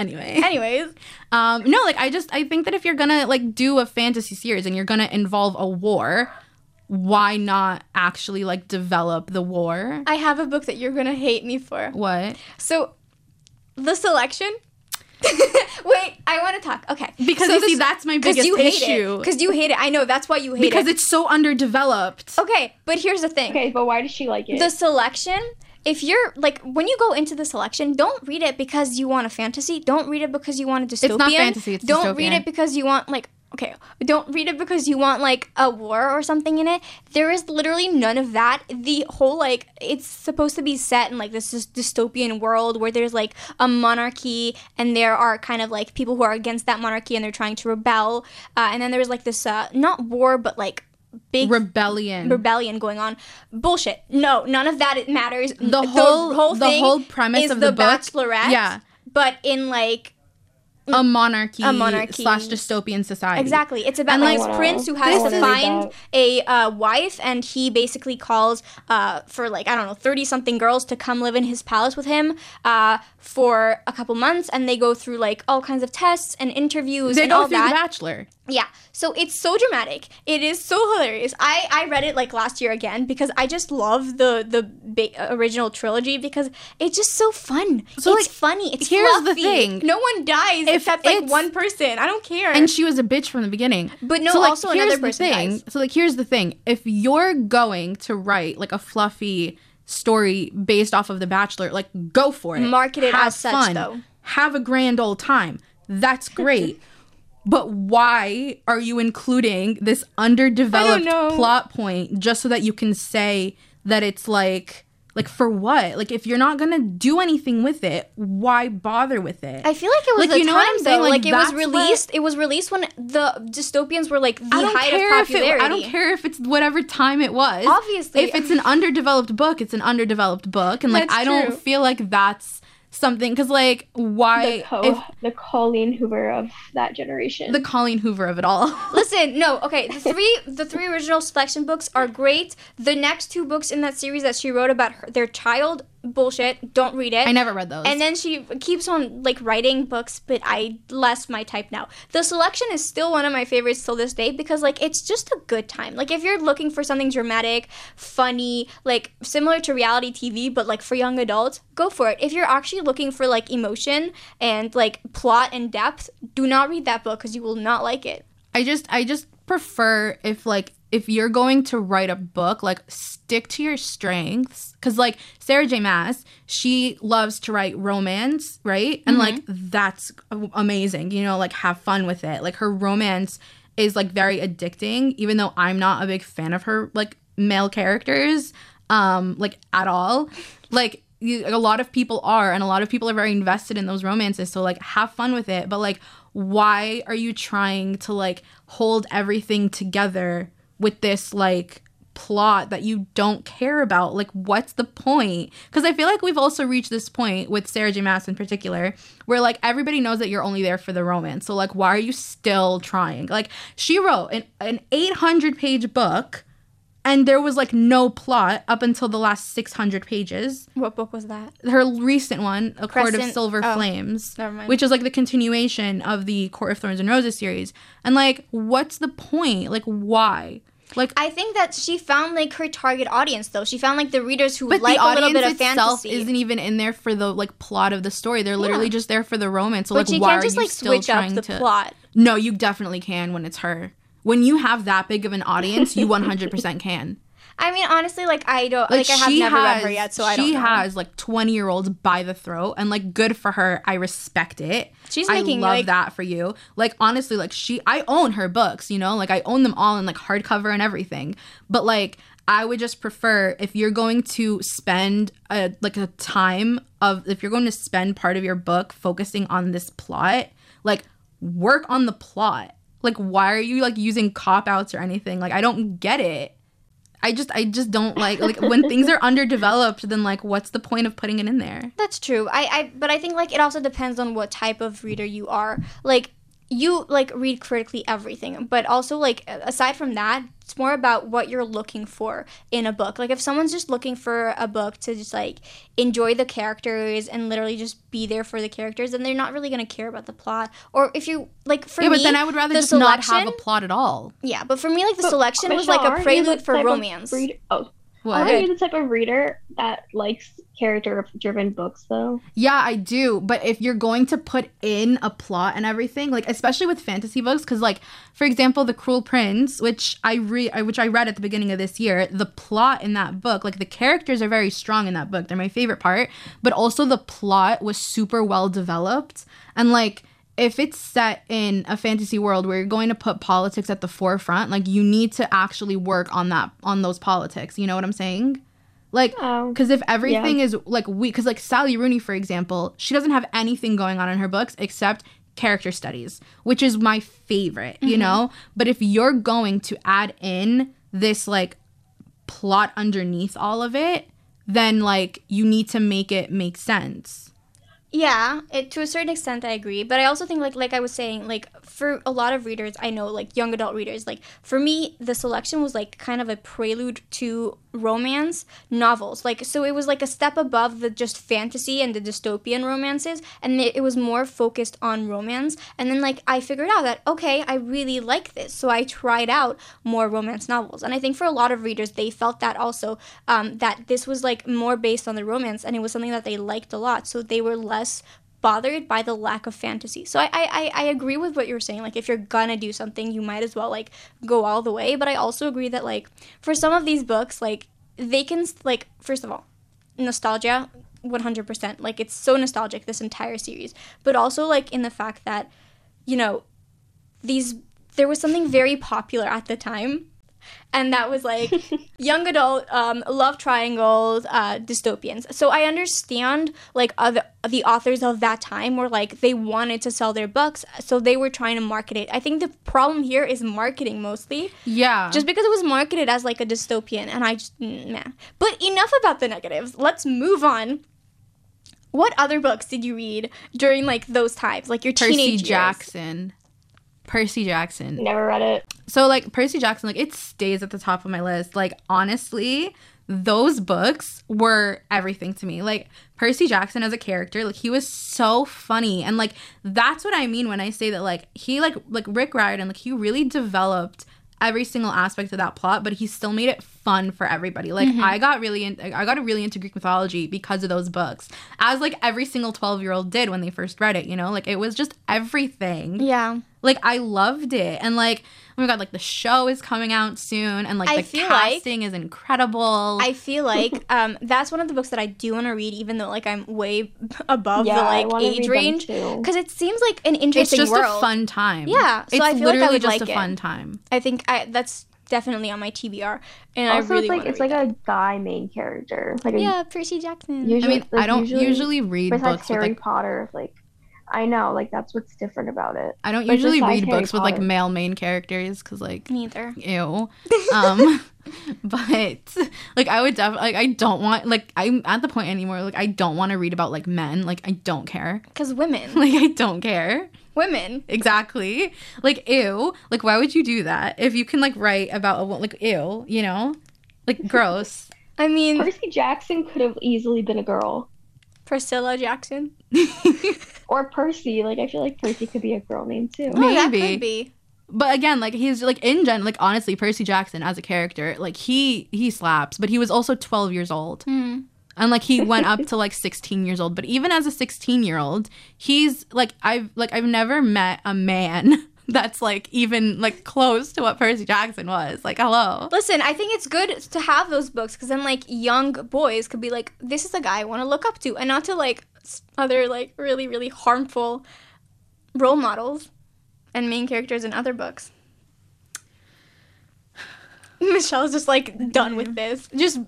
anyway. Anyways, Um, no, like I just I think that if you're gonna like do a fantasy series and you're gonna involve a war, why not actually like develop the war? I have a book that you're gonna hate me for. What? So, the selection. Wait, I want to talk. Okay, Because So you the see, s- that's my 'cause biggest you hate issue. Because you hate it. I know that's why you hate Because it. Because it's so underdeveloped. okay, but here's the thing. Okay, but why does she like it? The selection. If you're like when you go into the selection, don't read it because you want a fantasy. Don't read it because you want a dystopian. It's not fantasy, it's don't read it because you want like okay. Don't read it because you want like a war or something in it. There is literally none of that. The whole like it's supposed to be set in like this dys- dystopian world where there's like a monarchy and there are kind of like people who are against that monarchy and they're trying to rebel. Uh, and then there's like this uh, not war but like big Rebellion. rebellion going on. Bullshit. No, none of that it matters. The whole- the thing whole premise is of the book- Bachelorette. yeah. but in like a monarchy, A monarchy. slash dystopian society. exactly, it's about And, like like, this Wow. prince who has wanna find a uh, wife, and he basically calls uh, for like I don't know thirty something girls to come live in his palace with him uh, for a couple months, and they go through like all kinds of tests and interviews They and go all through that. The Bachelor. Yeah. So it's so dramatic. It is so hilarious. I I read it like last year again because I just love the the ba- original trilogy because it's just so fun. So, it's like, funny. It's here's the thing. No one dies If except like one person. I don't care. And she was a bitch from the beginning. But no, so, like, also here's another the person thing. dies. So like here's the thing. If you're going to write like a fluffy story based off of The Bachelor, like go for it. Market it Have as such, fun. though. Have a grand old time. That's great. but why are you including this underdeveloped plot point just so that you can say that it's like like for what? Like if you're not gonna do anything with it, why bother with it? I feel like it was Like, you know time what I'm though. saying? Like, Like, it was that's what- released. It was released when the dystopians were like the height of if it, popularity. I don't care if it's whatever time it was. Obviously. if it's an underdeveloped book, it's an underdeveloped book, and like That's I don't true. feel like that's something because like why the, Co- if the Colleen Hoover of that generation. the Colleen Hoover of it all. Listen, no, okay. The three the three original selection books are great. The next two books in that series that she wrote about her, their child, bullshit. Don't read it. I never read those. And then she keeps on like writing books, but I less my type now. The selection is still one of my favorites till this day because like it's just a good time. Like if you're looking for something dramatic, funny, like similar to reality TV but like for young adults, go for it. If you're actually looking for like emotion and like plot and depth, do not read that book because you will not like it. I just I just prefer if like if you're going to write a book, like stick to your strengths. Cause like Sarah J. Maas, she loves to write romance, right? And like that's amazing. You know, like have fun with it. Like her romance is like very addicting, even though I'm not a big fan of her like male characters, um, like at all. Like you, a lot of people are, and a lot of people are very invested in those romances. So like have fun with it, but like why are you trying to like hold everything together with this like plot that you don't care about like what's the point because i feel like we've also reached this point with sarah j maas in particular where like everybody knows that you're only there for the romance so like why are you still trying like she wrote an, an 800 page book and there was like no plot up until the last 600 pages What book was that? her recent one, A Court of Silver oh, Flames, never mind. which is like the continuation of the Court of Thorns and Roses series. And like, what's the point? Like, why? Like, I think that she found like her target audience though. She found like the readers who but like the a little bit of fantasy. isn't even in there for the like plot of the story. They're literally just there for the romance. So but like, you why can't are just you like still switch up trying the to? plot. No, you definitely can when it's her. When you have that big of an audience, you 100% can. I mean, honestly, like I don't like, I have never read her yet, so I don't she know. has like 20 year olds by the throat and like good for her. I respect it. She's i making, love like- that for you. Like honestly like she i own her books you know? Like i own them all in like hardcover and everything. But like i would just prefer if you're going to spend a like a time of if you're going to spend part of your book focusing on this plot like work on the plot. Like why are you like using cop outs or anything? Like i don't get it I just I just don't like like when things are underdeveloped then like what's the point of putting it in there? That's true. I, I but I think like it also depends on what type of reader you are. Like you like read critically everything, but also like aside from that, it's more about what you're looking for in a book. Like if someone's just looking for a book to just like enjoy the characters and literally just be there for the characters, then they're not really gonna care about the plot. Or if you like for me, yeah, me, but then I would rather the just not have a plot at all. Yeah, but for me, like the But, selection was like a aren't you the prelude for type of romance. read- oh, What? aren't you the type of reader that likes character-driven books, though? Yeah, I do. But if you're going to put in a plot and everything, like especially with fantasy books, because like for example, The Cruel Prince, which I read, which I read at the beginning of this year, the plot in that book, like the characters are very strong in that book. They're my favorite part, but also the plot was super well developed and like. If it's set in a fantasy world where you're going to put politics at the forefront, like you need to actually work on that on those politics. You know what I'm saying? Like Oh, because if everything is like we, because like Sally Rooney, for example, she doesn't have anything going on in her books except character studies, which is my favorite, you mm-hmm. know? But if you're going to add in this like plot underneath all of it, then like you need to make it make sense. Yeah, it, to a certain extent, I agree. But I also think, like, like I was saying, like for a lot of readers, I know, like young adult readers, like for me, the selection was like kind of a prelude to romance novels. Like, so it was like a step above the just fantasy and the dystopian romances, and it, it was more focused on romance. And then, like, I figured out that okay, I really like this, so I tried out more romance novels. And I think for a lot of readers, they felt that also um, that this was like more based on the romance, and it was something that they liked a lot. So they were less bothered by the lack of fantasy. So I, I, I- agree with what you're saying. Like if you're gonna do something, you might as well like go all the way. But I also agree that like for some of these books, like they can like first of all, nostalgia, 100%. Like it's so nostalgic this entire series. But also like in the fact that, you know, these there was something very popular at the time and that was like young adult um, love triangles uh, dystopians. So i understand like other the authors of that time were like they wanted to sell their books so they were trying to market it. I think the problem here is marketing mostly. Yeah. just because it was marketed as like a dystopian and i just mm, nah but enough about the negatives. Let's move on. What other books did you read during like those times? Like your Percy teenage years? Jackson. Percy Jackson. never read it. So like Percy Jackson, like it stays at the top of my list. Like honestly, those books were everything to me. Like Percy Jackson as a character, like he was so funny, and like that's what I mean when I say that like he like like Rick Riordan, like he really developed every single aspect of that plot, but he still made it fun for everybody. Like I got really in, I got really into Greek mythology because of those books, as like every single twelve year old did when they first read it. You know, like it was just everything. yeah Like I loved it, and like oh my god, like the show is coming out soon, and like I the feel like- casting is incredible. I feel like um, that's one of the books that I do want to read, even though like I'm way above Yeah, the like wanna age range, because it seems like an interesting it's just world. a fun time. Yeah, so it's I feel like I literally would just like a it. fun time. I think I that's definitely on my TBR, and I Also, really it's like it's like read a guy main character. Like a, yeah, Percy Jackson. Usually, I mean, like, I don't usually, read besides books with Harry like Potter. Like, I know, like that's what's different about it. I don't Like, usually read Harry books with like male main characters because like Neither. ew. Um, but like I would definitely like I don't want like I'm at the point anymore like I don't want to read about like men like I don't care Because women, like I don't care. Women. Exactly. Like ew. Like why would you do that if you can like write about a wo- like ew, you know? Like gross. I mean, Percy Jackson could have easily been a girl, Priscilla Jackson. or Percy. Like, I feel like Percy could be a girl name too. Oh, that Maybe. could be. but again, like he's like in gen like honestly Percy Jackson as a character, like he he slaps, but he was also 12 years old. Hmm. And like he went up to like 16 years old, but even as a 16 year old, he's like I've like I've never met a man that's like even like close to what Percy Jackson was. Like hello. Listen, I think it's good to have those books because then like young boys could be like, this is a guy I want to look up to, and not to like other like really really harmful role models and main characters in other books. Michele's just like done with this. Just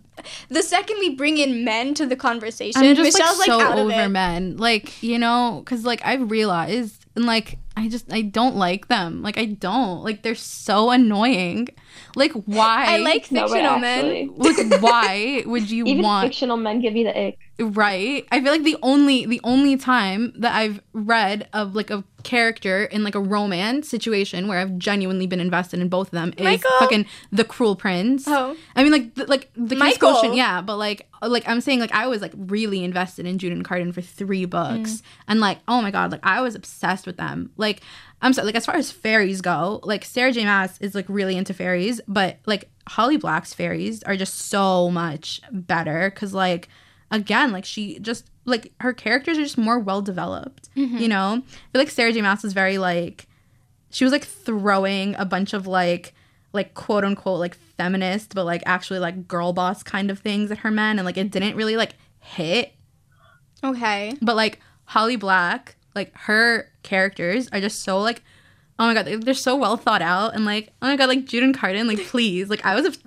the second we bring in men to the conversation, I'm just Michele's like like, so of over men. Like, you know, cuz like I've realized and like I just I don't like them. Like I don't. Like they're so annoying. Like why? I like No, fictional men. actually, Like why would you even want fictional men give you the ick. right? I feel like the only the only time that I've read of like a character in like a romance situation where I've genuinely been invested in both of them is Michael? fucking the Cruel Prince. Oh. I mean like the, like the Kiss Michael. Quotient, yeah, but like like I'm saying like I was like really invested in Jude and Cardan for three books, Mm. and like oh my god, like I was obsessed with them. Like I'm sorry, like as far as fairies go, like Sarah J. Maas is like really into fairies, but like Holly Black's fairies are just so much better because like again, like she just like her characters are just more well developed. Mm-hmm. You know, I feel like Sarah J. Maas was very like she was like throwing a bunch of like like quote unquote like feminist but like actually like girl boss kind of things at her men and like it didn't really like hit Okay. but like holly black like her characters are just so like oh my god they're, they're so well thought out and like oh my god like jude and cardan like please like i was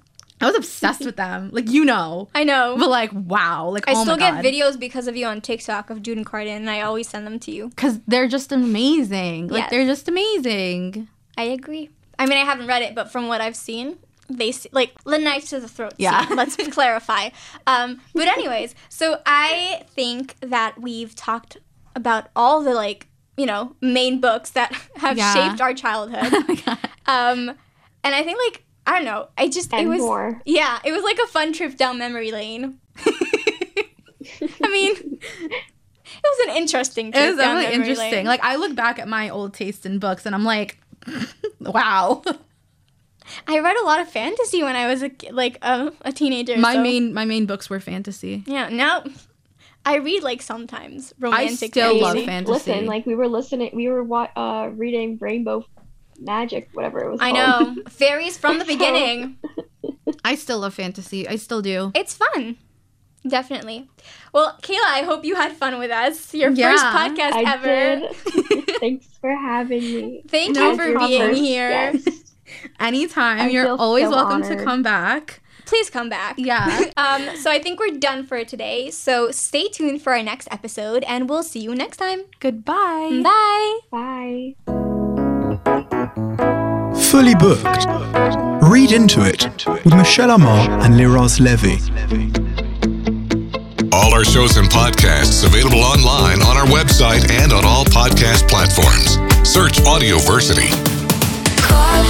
i was obsessed with them like you know I know. but like wow like I oh still get videos because of you on TikTok of Jude and Cardan, and I always send them to you. because they're just amazing like Yes. they're just amazing I agree. I mean, I haven't read it, but from what I've seen, they se- like the knife to the throat. Yeah. scene, let's clarify. Um, but anyways, so I think that we've talked about all the like you know main books that have Yeah. shaped our childhood. um, and I think like I don't know. I just it was more. yeah, it was like a fun trip down memory lane. I mean, it was an interesting trip. It was down definitely memory interesting. lane. Like I look back at my old taste in books and I'm like, wow. I read a lot of fantasy when I was a like a, a teenager. my so- main my main books were fantasy. yeah. Now I read like sometimes romantic. I still love fantasy. fantasy. Listen, like we were listening, we were uh, reading Rainbow Magic, whatever it was. I called. know fairies from the beginning. I still love fantasy. I still do. It's fun. Definitely. Well, Kayla, I hope you had fun with us. Your Yeah. first podcast I ever. did. Thanks for having me. Thank No you for Your being here. guest. Anytime. I You're always so welcome to come back. Please come back. Yeah. Um, so I think we're done for today. So stay tuned for our next episode, and we'll see you next time. Goodbye. Bye. Bye. Fully booked. Read into it with Michele Amar and Leraz Levy. All our shows and podcasts available online on our website and on all podcast platforms. Search Audioversity. Call